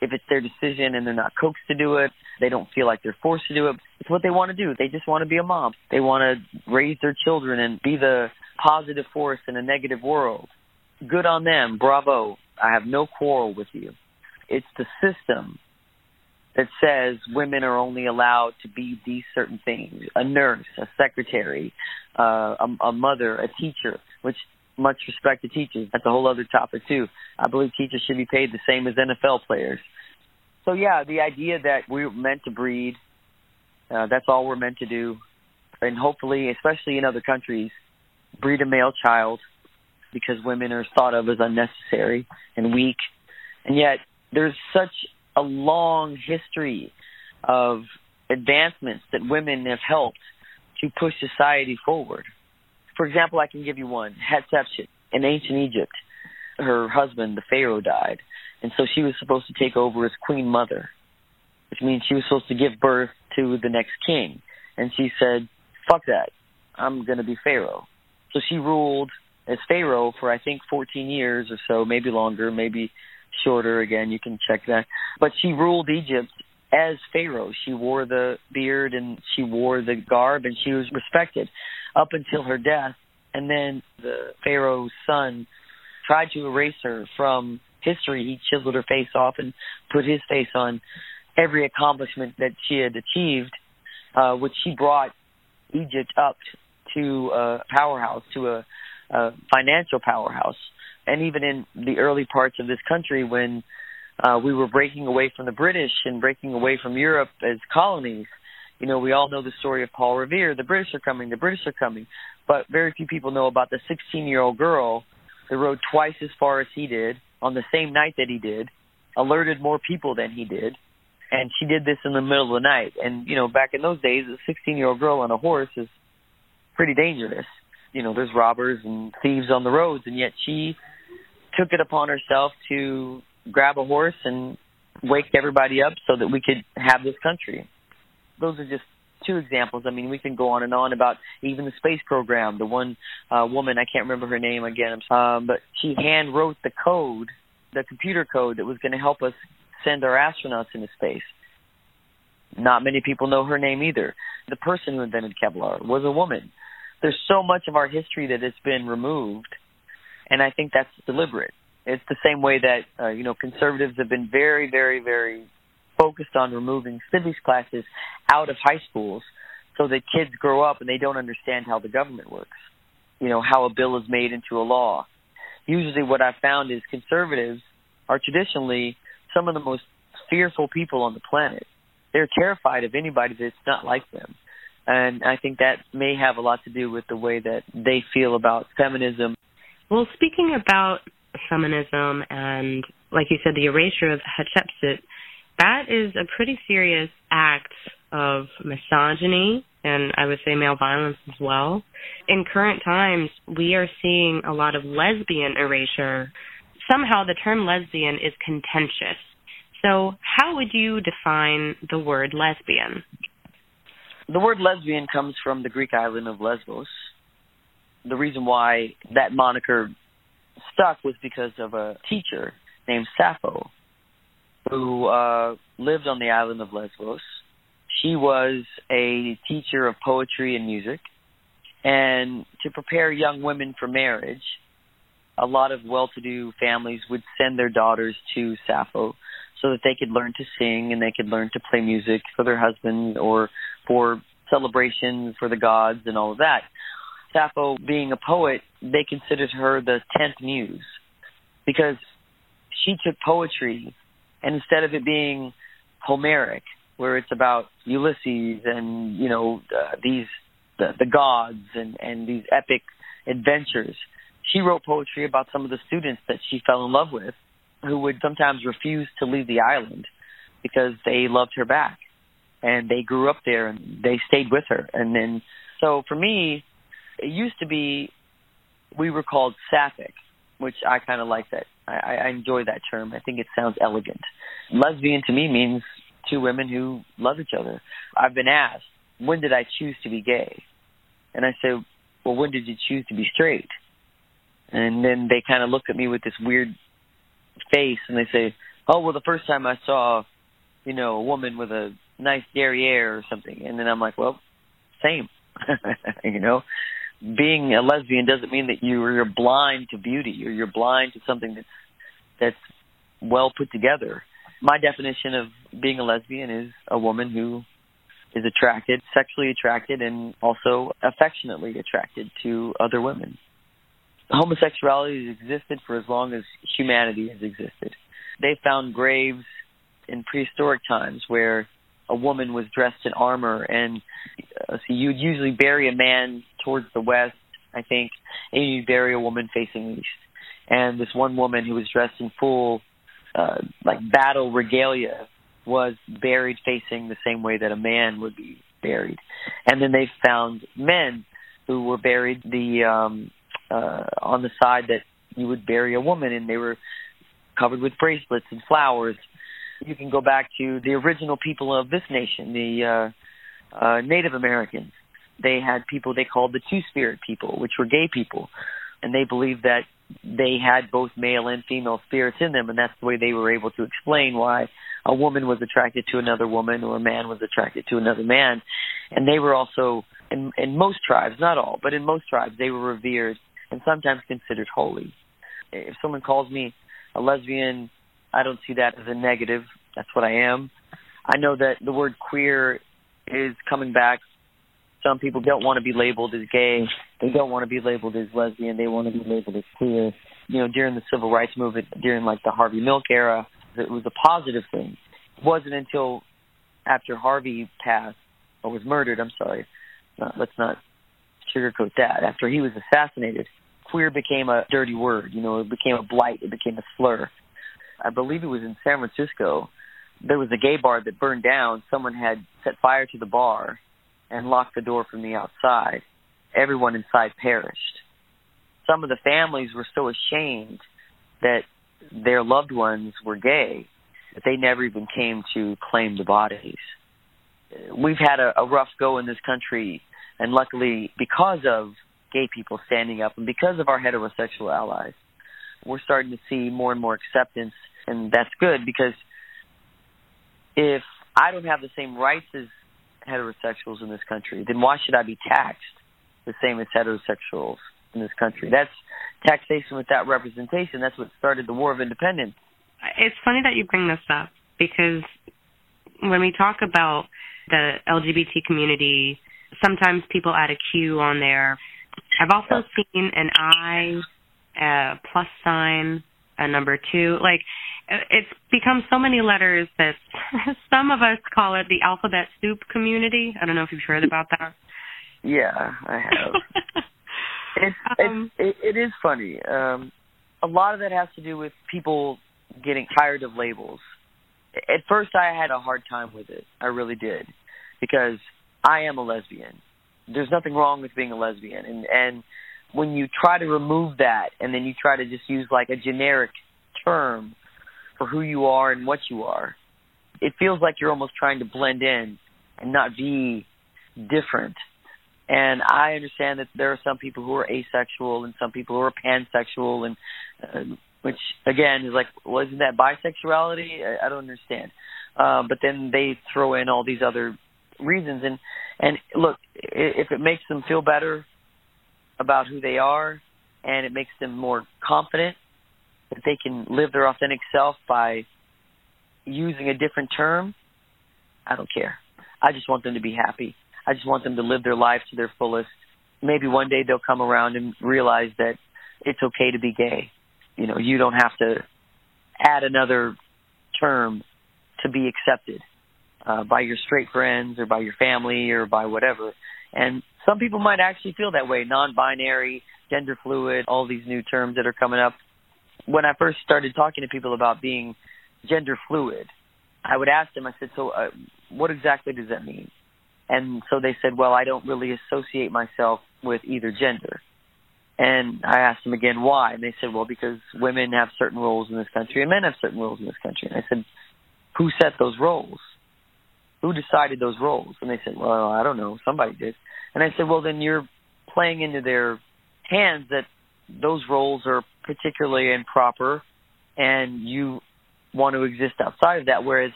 Speaker 2: If it's their decision and they're not coaxed to do it, they don't feel like they're forced to do it. It's what they want to do. They just want to be a mom. They want to raise their children and be the positive force in a negative world. Good on them. Bravo. I have no quarrel with you. It's the system that says women are only allowed to be these certain things a nurse, a secretary, uh, a, a mother, a teacher, which much respect to teachers. That's a whole other topic too. I believe teachers should be paid the same as NFL players. So yeah, the idea that we're meant to breed, uh, that's all we're meant to do, and hopefully, especially in other countries, breed a male child because women are thought of as unnecessary and weak, and yet there's such a long history of advancements that women have helped to push society forward. For example, I can give you one. Hatshepsut in ancient Egypt, her husband, the pharaoh, died, and so she was supposed to take over as queen mother, which means she was supposed to give birth to the next king. And she said, "Fuck that! I'm going to be pharaoh." So she ruled as pharaoh for I think 14 years or so, maybe longer, maybe shorter. Again, you can check that. But she ruled Egypt as pharaoh. She wore the beard and she wore the garb, and she was respected up until her death. And then the pharaoh's son tried to erase her from history. He chiseled her face off and put his face on every accomplishment that she had achieved, uh, which she brought Egypt up to a powerhouse, to a, a financial powerhouse. And even in the early parts of this country, when uh, we were breaking away from the British and breaking away from Europe as colonies, You know, we all know the story of Paul Revere. The British are coming. The British are coming. But very few people know about the 16-year-old girl that rode twice as far as he did on the same night that he did, alerted more people than he did, and she did this in the middle of the night. And you know, back in those days, a 16-year-old girl on a horse is pretty dangerous. You know, there's robbers and thieves on the roads, and yet she took it upon herself to grab a horse and wake everybody up so that we could have this country. Those are just two examples. I mean, we can go on and on about even the space program. The one uh, woman, I can't remember her name again, um, but she hand wrote the code, the computer code that was going to help us send our astronauts into space. Not many people know her name either. The person who invented Kevlar was a woman. There's so much of our history that has been removed, and I think that's deliberate. It's the same way that uh, you know conservatives have been very, very, very focused on removing civics classes out of high schools so that kids grow up and they don't understand how the government works. You know, how a bill is made into a law. Usually what I've found is conservatives are traditionally some of the most fearful people on the planet. They're terrified of anybody that's not like them. And I think that may have a lot to do with the way that they feel about feminism.
Speaker 4: Well, speaking about feminism and, like you said, the erasure of Hatshepsut, that is a pretty serious act of misogyny and I would say male violence as well. In current times, we are seeing a lot of lesbian erasure. Somehow the term lesbian is contentious. So, how would you define the word lesbian?
Speaker 2: The word lesbian comes from the Greek island of Lesbos. The reason why that moniker stuck was because of a teacher named Sappho who uh, lived on the island of Lesbos. She was a teacher of poetry and music. And to prepare young women for marriage, a lot of well to do families would send their daughters to Sappho so that they could learn to sing and they could learn to play music for their husbands or for celebrations for the gods and all of that. Sappho being a poet, they considered her the tenth muse because she took poetry and instead of it being Homeric, where it's about Ulysses and you know uh, these the, the gods and and these epic adventures, she wrote poetry about some of the students that she fell in love with, who would sometimes refuse to leave the island because they loved her back, and they grew up there and they stayed with her. And then, so for me, it used to be we were called sapphic, which I kind of like that I, I enjoy that term. I think it sounds elegant. Lesbian to me means two women who love each other. I've been asked, when did I choose to be gay? And I say, well, when did you choose to be straight? And then they kind of look at me with this weird face and they say, oh, well, the first time I saw, you know, a woman with a nice derriere or something. And then I'm like, well, same, you know? Being a lesbian doesn't mean that you're blind to beauty or you're blind to something that's that's well put together. My definition of being a lesbian is a woman who is attracted, sexually attracted, and also affectionately attracted to other women. Homosexuality has existed for as long as humanity has existed. They found graves in prehistoric times where a woman was dressed in armor and uh, so you'd usually bury a man towards the west i think and you'd bury a woman facing east. And this one woman who was dressed in full uh like battle regalia was buried facing the same way that a man would be buried. And then they found men who were buried the um uh on the side that you would bury a woman and they were covered with bracelets and flowers. You can go back to the original people of this nation, the uh, uh, Native Americans. They had people they called the Two Spirit people, which were gay people, and they believed that they had both male and female spirits in them, and that's the way they were able to explain why a woman was attracted to another woman or a man was attracted to another man. And they were also, in, in most tribes, not all, but in most tribes, they were revered and sometimes considered holy. If someone calls me a lesbian, I don't see that as a negative. That's what I am. I know that the word queer is coming back. Some people don't want to be labeled as gay. They don't want to be labeled as lesbian. They want to be labeled as queer. You know, during the civil rights movement, during like the Harvey Milk era, it was a positive thing. It wasn't until after Harvey passed or was murdered. I'm sorry. Uh, let's not sugarcoat that. After he was assassinated, queer became a dirty word. You know, it became a blight. It became a slur. I believe it was in San Francisco. There was a gay bar that burned down. Someone had set fire to the bar and locked the door from the outside. Everyone inside perished. Some of the families were so ashamed that their loved ones were gay that they never even came to claim the bodies. We've had a, a rough go in this country, and luckily, because of gay people standing up and because of our heterosexual allies, we're starting to see more and more acceptance, and that's good because if I don't have the same rights as heterosexuals in this country, then why should I be taxed the same as heterosexuals in this country? That's taxation without representation. That's what started the War of Independence.
Speaker 4: It's funny that you bring this up because when we talk about the LGBT community, sometimes people add a Q on there. I've also seen an I, a plus sign, a number two. Like it's become so many letters that some of us call it the alphabet soup community. I don't know if you've heard about that.
Speaker 2: Yeah, I have. um, it's, it, it is funny. Um, a lot of that has to do with people getting tired of labels. At first, I had a hard time with it. I really did, because I am a lesbian. There's nothing wrong with being a lesbian, and and when you try to remove that, and then you try to just use like a generic term for who you are and what you are, it feels like you're almost trying to blend in and not be different. And I understand that there are some people who are asexual and some people who are pansexual, and uh, which again is like, well, isn't that bisexuality? I, I don't understand. Uh, but then they throw in all these other reasons, and and look, if it makes them feel better about who they are, and it makes them more confident that they can live their authentic self by using a different term, I don't care. I just want them to be happy. I just want them to live their life to their fullest. Maybe one day they'll come around and realize that it's okay to be gay. You know, you don't have to add another term to be accepted uh, by your straight friends or by your family or by whatever. And some people might actually feel that way non binary, gender fluid, all these new terms that are coming up. When I first started talking to people about being gender fluid, I would ask them, I said, so uh, what exactly does that mean? And so they said, well, I don't really associate myself with either gender. And I asked them again why, and they said, well, because women have certain roles in this country and men have certain roles in this country. And I said, who set those roles? Who decided those roles? And they said, well, I don't know, somebody did. And I said, well, then you're playing into their hands that those roles are particularly improper, and you want to exist outside of that. Whereas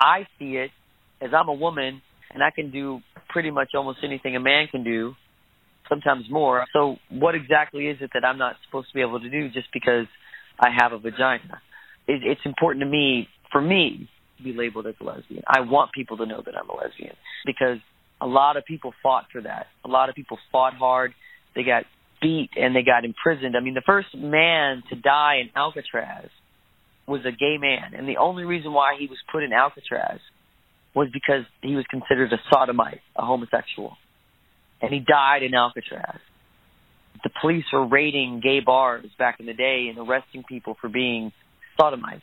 Speaker 2: I see it as I'm a woman and I can do pretty much almost anything a man can do, sometimes more. So what exactly is it that I'm not supposed to be able to do just because I have a vagina? It, it's important to me, for me, to be labeled as a lesbian. I want people to know that I'm a lesbian because a lot of people fought for that. A lot of people fought hard. They got beat and they got imprisoned. I mean, the first man to die in Alcatraz was a gay man, and the only reason why he was put in Alcatraz was because he was considered a sodomite, a homosexual. And he died in Alcatraz. The police were raiding gay bars back in the day and arresting people for being sodomites.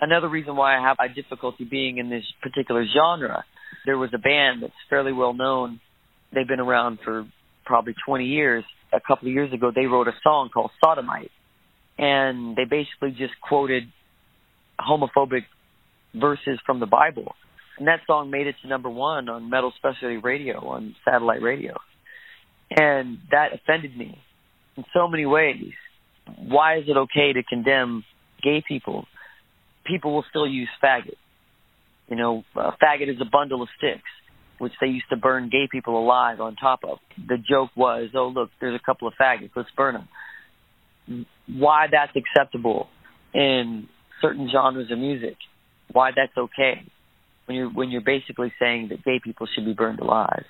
Speaker 2: Another reason why I have a difficulty being in this particular genre, there was a band that's fairly well known. They've been around for probably 20 years. A couple of years ago, they wrote a song called Sodomite. And they basically just quoted homophobic verses from the Bible and that song made it to number one on metal specialty radio on satellite radio and that offended me in so many ways why is it okay to condemn gay people people will still use faggot. You know a faggot is a bundle of sticks which they used to burn gay people alive on top of. The joke was oh look there's a couple of faggots. Let's burn them why that's acceptable in certain genres of music why that's okay when you're when you're basically saying that gay people should be burned alive.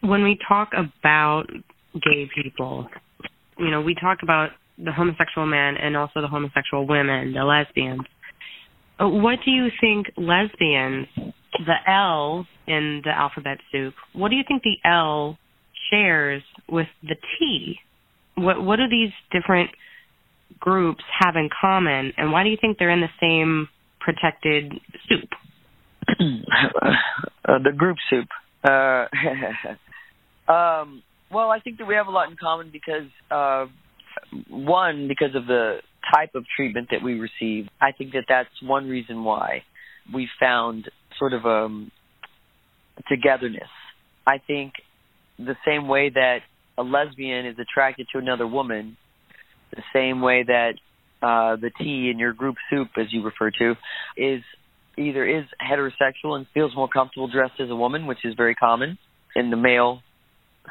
Speaker 4: When we talk about gay people, you know, we talk about the homosexual men and also the homosexual women, the lesbians. Uh, what do you think lesbians the L in the alphabet soup, what do you think the L shares with the T? What what do these different groups have in common, and why do you think they're in the same protected soup?
Speaker 2: uh, the group soup. Uh, um, well, I think that we have a lot in common because uh, one, because of the type of treatment that we receive. I think that that's one reason why we found sort of um, togetherness. I think the same way that a lesbian is attracted to another woman, the same way that uh, the T in your group soup, as you refer to, is either is heterosexual and feels more comfortable dressed as a woman, which is very common in the male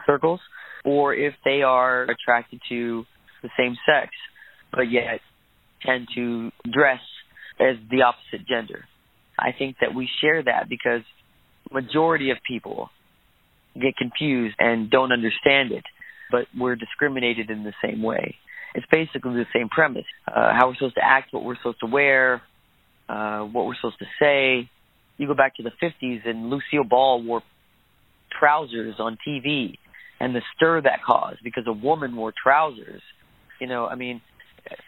Speaker 2: circles, or if they are attracted to the same sex, but yet tend to dress as the opposite gender. I think that we share that because majority of people get confused and don't understand it, but we're discriminated in the same way. It's basically the same premise. Uh, how we're supposed to act, what we're supposed to wear, uh, what we're supposed to say. You go back to the 50s and Lucille Ball wore trousers on TV and the stir that caused because a woman wore trousers. You know, I mean,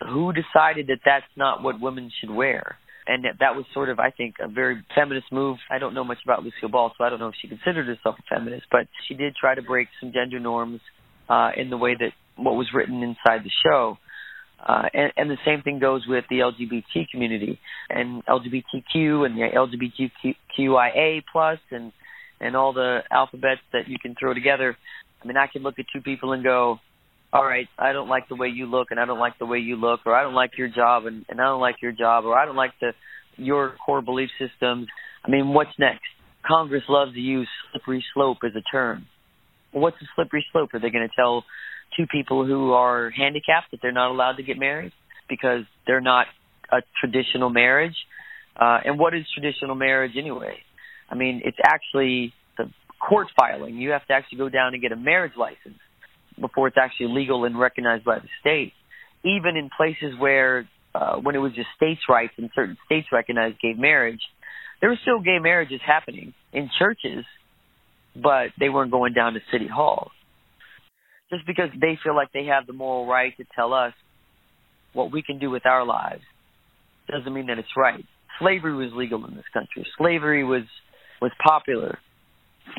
Speaker 2: who decided that that's not what women should wear? And that, was sort of, I think, a very feminist move. I don't know much about Lucille Ball, so I don't know if she considered herself a feminist, but she did try to break some gender norms uh, in the way that what was written inside the show. Uh, and, and the same thing goes with the LGBT community and LGBTQ and the LGBTQIA plus and and all the alphabets that you can throw together. I mean, I can look at two people and go, all right, I don't like the way you look and I don't like the way you look, or I don't like your job and, and I don't like your job, or I don't like the your core belief systems. I mean, what's next? Congress loves to use slippery slope as a term. what's a slippery slope? Are they going to tell two people who are handicapped that they're not allowed to get married because they're not a traditional marriage? Uh, and what is traditional marriage anyway? I mean, it's actually the court filing. You have to actually go down and get a marriage license before it's actually legal and recognized by the state. Even in places where, uh, when it was just states' rights and certain states recognized gay marriage, there were still gay marriages happening in churches, but they weren't going down to city hall. Just because they feel like they have the moral right to tell us what we can do with our lives doesn't mean that it's right. Slavery was legal in this country. Slavery was was popular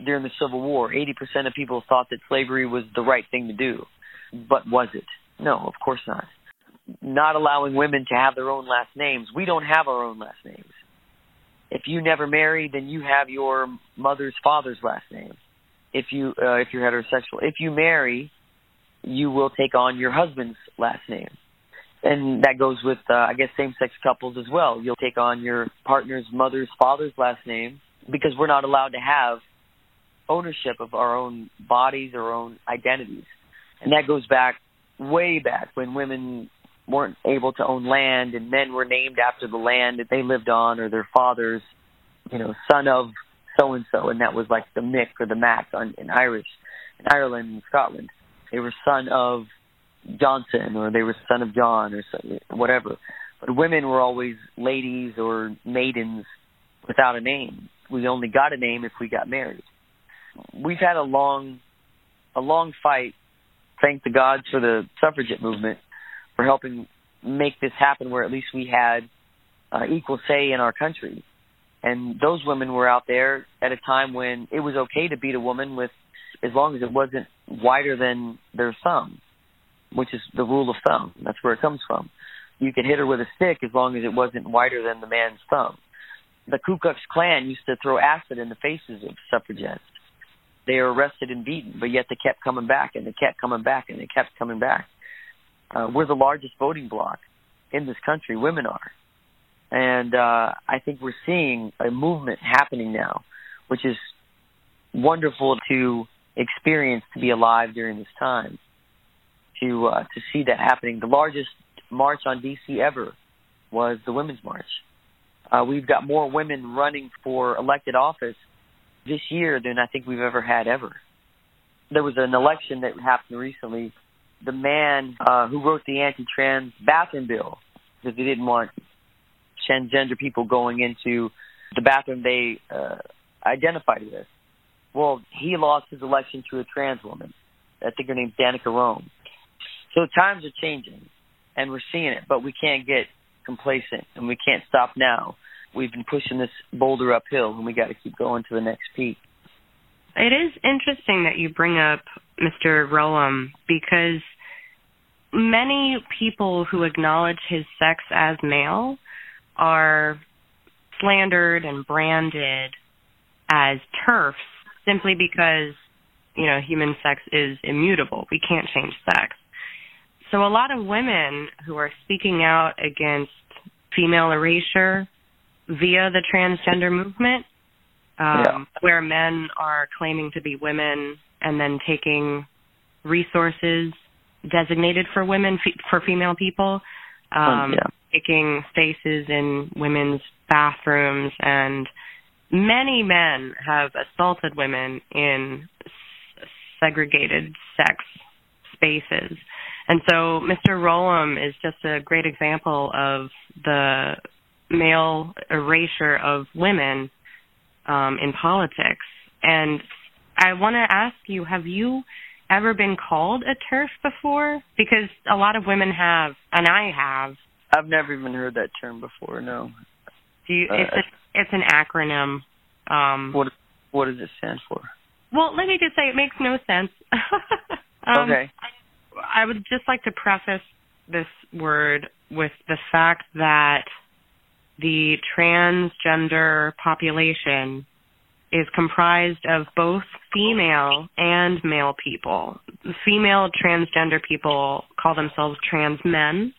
Speaker 2: during the Civil War. 80% of people thought that slavery was the right thing to do. But was it? No, of course not. Not allowing women to have their own last names. We don't have our own last names. If you never marry, then you have your mother's father's last name. If you uh, if you're heterosexual, if you marry, you will take on your husband's last name. And that goes with uh, I guess same-sex couples as well. You'll take on your partner's mother's father's last name because we're not allowed to have ownership of our own bodies, our own identities. And that goes back way back when women weren't able to own land and men were named after the land that they lived on or their fathers, you know, son of so and so and that was like the Mick or the Mac on, in Irish in Ireland and Scotland. They were son of Johnson or they were son of John or whatever. But women were always ladies or maidens without a name. We only got a name if we got married we've had a long, a long fight. Thank the gods for the suffragette movement for helping make this happen, where at least we had uh, equal say in our country. And those women were out there at a time when it was okay to beat a woman with, as long as it wasn't wider than their thumb, which is the rule of thumb. That's where it comes from. You could hit her with a stick as long as it wasn't wider than the man's thumb. The Ku Klux Klan used to throw acid in the faces of suffragettes they were arrested and beaten, but yet they kept coming back and they kept coming back and they kept coming back. Uh, we're the largest voting bloc in this country. Women are, and uh, I think we're seeing a movement happening now, which is wonderful to experience to be alive during this time. To uh, to see that happening, the largest march on DC ever was the Women's March. Uh, we've got more women running for elected office this year than I think we've ever had ever. There was an election that happened recently. The man uh, who wrote the anti-trans bathroom bill, because they didn't want transgender people going into the bathroom they uh, identified with. Well, he lost his election to a trans woman. I think her name's Danica Roem. So times are changing, and we're seeing it, but we can't get complacent, and we can't stop now. We've been pushing this boulder uphill, and we got to keep going to the next peak.
Speaker 4: It is interesting that you bring up Mr. Roem because many people who acknowledge his sex as male are slandered and branded as TERFs simply because, you know, human sex is immutable. We can't change sex. So a lot of women who are speaking out against female erasure via the transgender movement, um, yeah. where men are claiming to be women and then taking resources designated for women for female people, um, um, yeah. taking spaces in women's bathrooms, and many men have assaulted women in segregated sex spaces. And so Mr. Roem is just a great example of the male erasure of women um, in politics. And I want to ask you, have you ever been called a TERF before? Because a lot of women have, and I have.
Speaker 2: I've never even heard that term before. No.
Speaker 4: Do you? Uh, it's a, it's an acronym. Um,
Speaker 2: what What does it stand for?
Speaker 4: Well, let me just say it makes no sense.
Speaker 2: um, okay.
Speaker 4: I would just like to preface this word with the fact that the transgender population is comprised of both female and male people. Female transgender people call themselves trans men,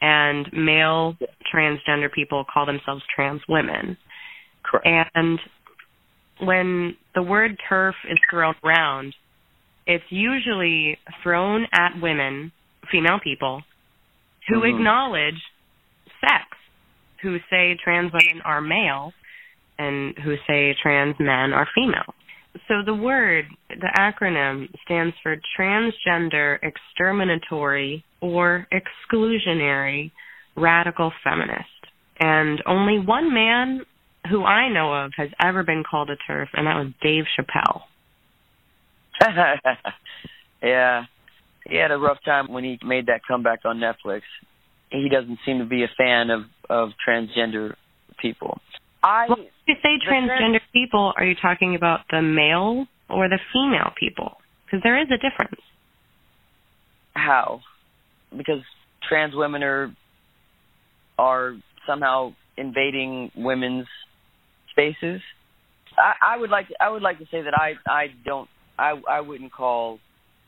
Speaker 4: and male transgender people call themselves trans women.
Speaker 2: Correct.
Speaker 4: And when the word TERF is thrown around, it's usually thrown at women, female people, who mm-hmm. acknowledge sex, who say trans women are male, and who say trans men are female. So the word, the acronym stands for transgender exterminatory or exclusionary radical feminist. And only one man who I know of has ever been called a TERF, and that was Dave Chappelle.
Speaker 2: yeah. He had a rough time when he made that comeback on Netflix. He doesn't seem to be a fan of, of transgender people. I
Speaker 4: well, you say transgender trans- people, are you talking about the male or the female people? Because there is a difference.
Speaker 2: How? Because trans women are are somehow invading women's spaces. I, I would like to, I would like to say that I I don't I I wouldn't call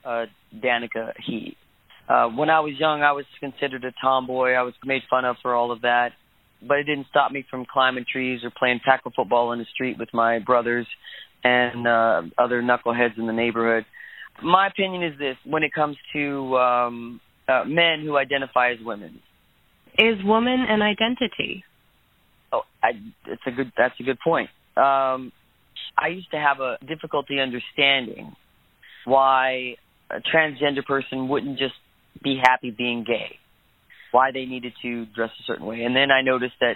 Speaker 2: uh Danica he. Uh when I was young I was considered a tomboy. I was made fun of for all of that but it didn't stop me from climbing trees or playing tackle football in the street with my brothers and uh, other knuckleheads in the neighborhood. My opinion is this: when it comes to um, uh, men who identify as women,
Speaker 4: is woman an identity?
Speaker 2: Oh, I, it's a good. That's a good point. Um, I used to have a difficulty understanding why a transgender person wouldn't just be happy being gay why they needed to dress a certain way. And then I noticed that,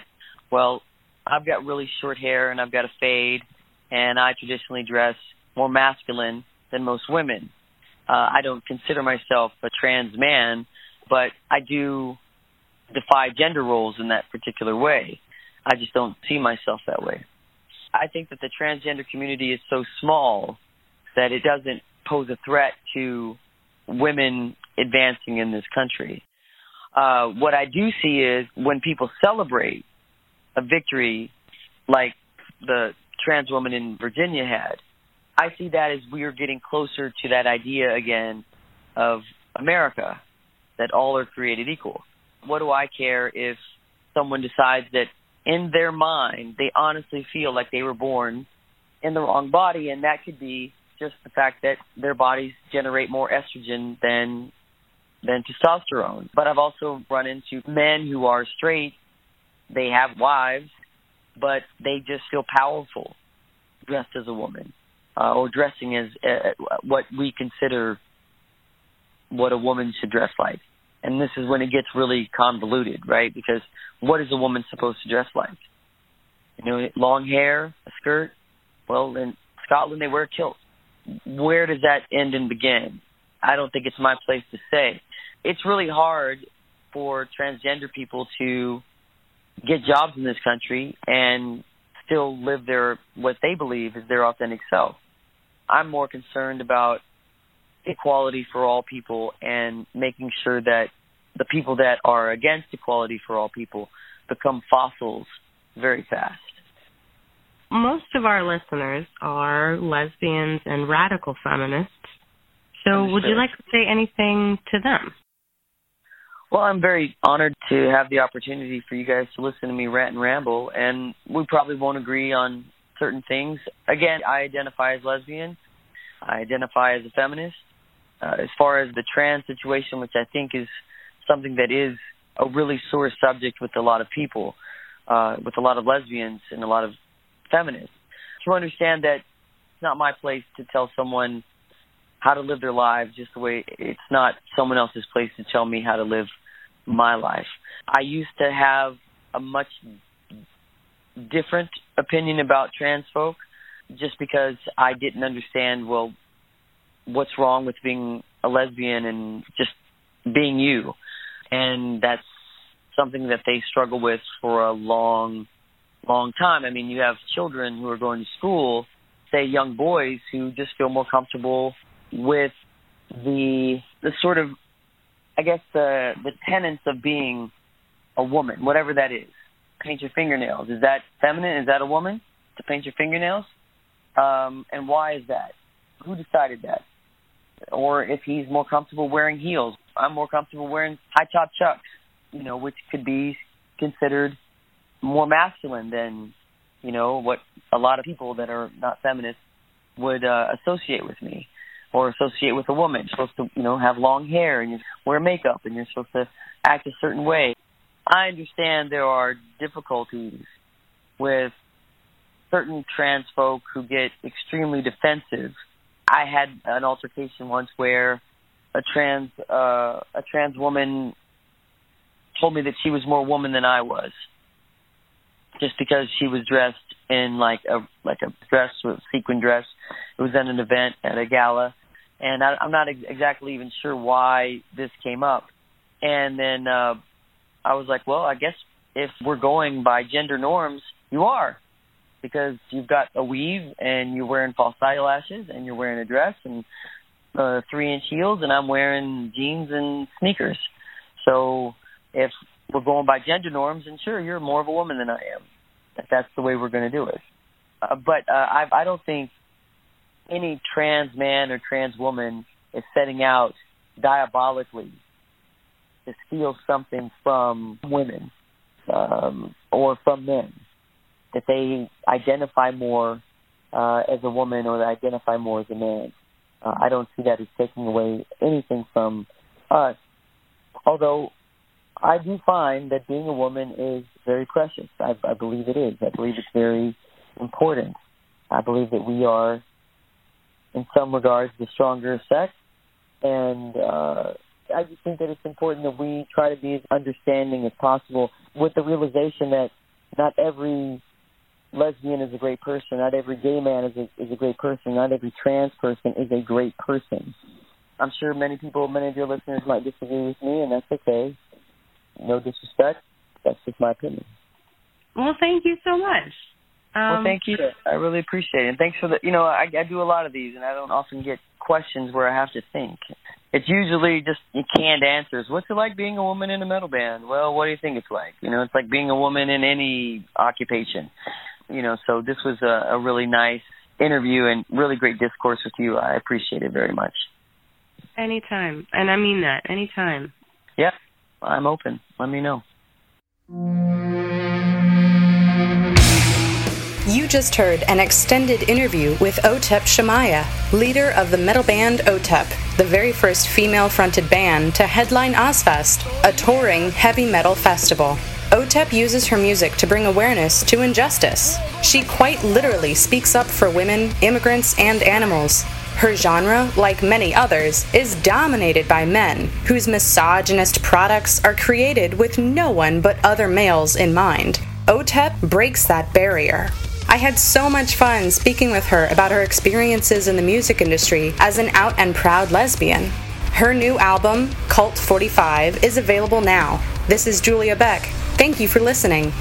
Speaker 2: well, I've got really short hair and I've got a fade, and I traditionally dress more masculine than most women. Uh, I don't consider myself a trans man, but I do defy gender roles in that particular way. I just don't see myself that way. I think that the transgender community is so small that it doesn't pose a threat to women advancing in this country. Uh, what I do see is when people celebrate a victory like the trans woman in Virginia had, I see that as we are getting closer to that idea again of America, that all are created equal. What do I care if someone decides that in their mind they honestly feel like they were born in the wrong body, and that could be just the fact that their bodies generate more estrogen than than testosterone. But I've also run into men who are straight, they have wives, but they just feel powerful dressed as a woman uh, or dressing as uh, what we consider what a woman should dress like. And this is when it gets really convoluted, right? Because what is a woman supposed to dress like? You know, long hair, a skirt. Well, in Scotland they wear a kilt. Where does that end and begin? I don't think it's my place to say. It's really hard for transgender people to get jobs in this country and still live their what they believe is their authentic self. I'm more concerned about equality for all people and making sure that the people that are against equality for all people become fossils very fast.
Speaker 4: Most of our listeners are lesbians and radical feminists. So, Understood. would you like to say anything to them?
Speaker 2: Well, I'm very honored to have the opportunity for you guys to listen to me rant and ramble, and we probably won't agree on certain things. Again, I identify as lesbian. I identify as a feminist. Uh, as far as the trans situation, which I think is something that is a really sore subject with a lot of people, uh, with a lot of lesbians and a lot of feminists, to understand that it's not my place to tell someone how to live their lives just the way it's not someone else's place to tell me how to live my life. I used to have a much different opinion about trans folk just because I didn't understand well what's wrong with being a lesbian and just being you. And that's something that they struggle with for a long long time. I mean, you have children who are going to school, say young boys who just feel more comfortable with the the sort of I guess the the tenets of being a woman, whatever that is. Paint your fingernails. Is that feminine? Is that a woman to paint your fingernails? Um, and why is that? Who decided that? Or if he's more comfortable wearing heels, I'm more comfortable wearing high top chucks, you know, which could be considered more masculine than, you know, what a lot of people that are not feminists would uh, associate with me or associate with a woman. You're supposed to, you know, have long hair and you wear makeup and you're supposed to act a certain way. I understand there are difficulties with certain trans folk who get extremely defensive. I had an altercation once where a trans uh, a trans woman told me that she was more woman than I was, just because she was dressed in like a like a dress with sequin dress. It was at an event at a gala, and I, I'm not ex- exactly even sure why this came up. And then uh, I was like, well, I guess if we're going by gender norms, you are, because you've got a weave and you're wearing false eyelashes and you're wearing a dress and uh, three inch heels, and I'm wearing jeans and sneakers. So if we're going by gender norms, and sure, you're more of a woman than I am. If that's the way we're going to do it. Uh, but uh, I, I don't think any trans man or trans woman is setting out diabolically to steal something from women um, or from men. That they identify more uh, as a woman or they identify more as a man. Uh, I don't see that as taking away anything from us. Although I do find that being a woman is very precious. I, I believe it is. I believe it's very important. I believe that we are in some regards the stronger sex. And uh, I just think that it's important that we try to be as understanding as possible with the realization that not every lesbian is a great person, not every gay man is a, is a great person, not every trans person is a great person. I'm sure many people, many of your listeners might disagree with me, and that's okay. No disrespect. That's just my opinion.
Speaker 4: Well, thank you so much.
Speaker 2: Um, well, thank you. I really appreciate it. And thanks for the. You know, I, I do a lot of these, and I don't often get questions where I have to think. It's usually just canned answers. What's it like being a woman in a metal band? Well, what do you think it's like? You know, it's like being a woman in any occupation. You know, so this was a, a really nice interview and really great discourse with you. I appreciate it very much.
Speaker 4: Anytime, and I mean that. Anytime.
Speaker 2: Yeah, I'm open. Let me know.
Speaker 3: You just heard an extended interview with Otep Shamaya, leader of the metal band Otep, the very first female fronted band to headline Ozzfest, a touring heavy metal festival. Otep uses her music to bring awareness to injustice. She quite literally speaks up for women, immigrants, and animals. Her genre, like many others, is dominated by men whose misogynist products are created with no one but other males in mind. OTEP breaks that barrier. I had so much fun speaking with her about her experiences in the music industry as an out and proud lesbian. Her new album, Kult 45, is available now. This is Julia Beck. Thank you for listening.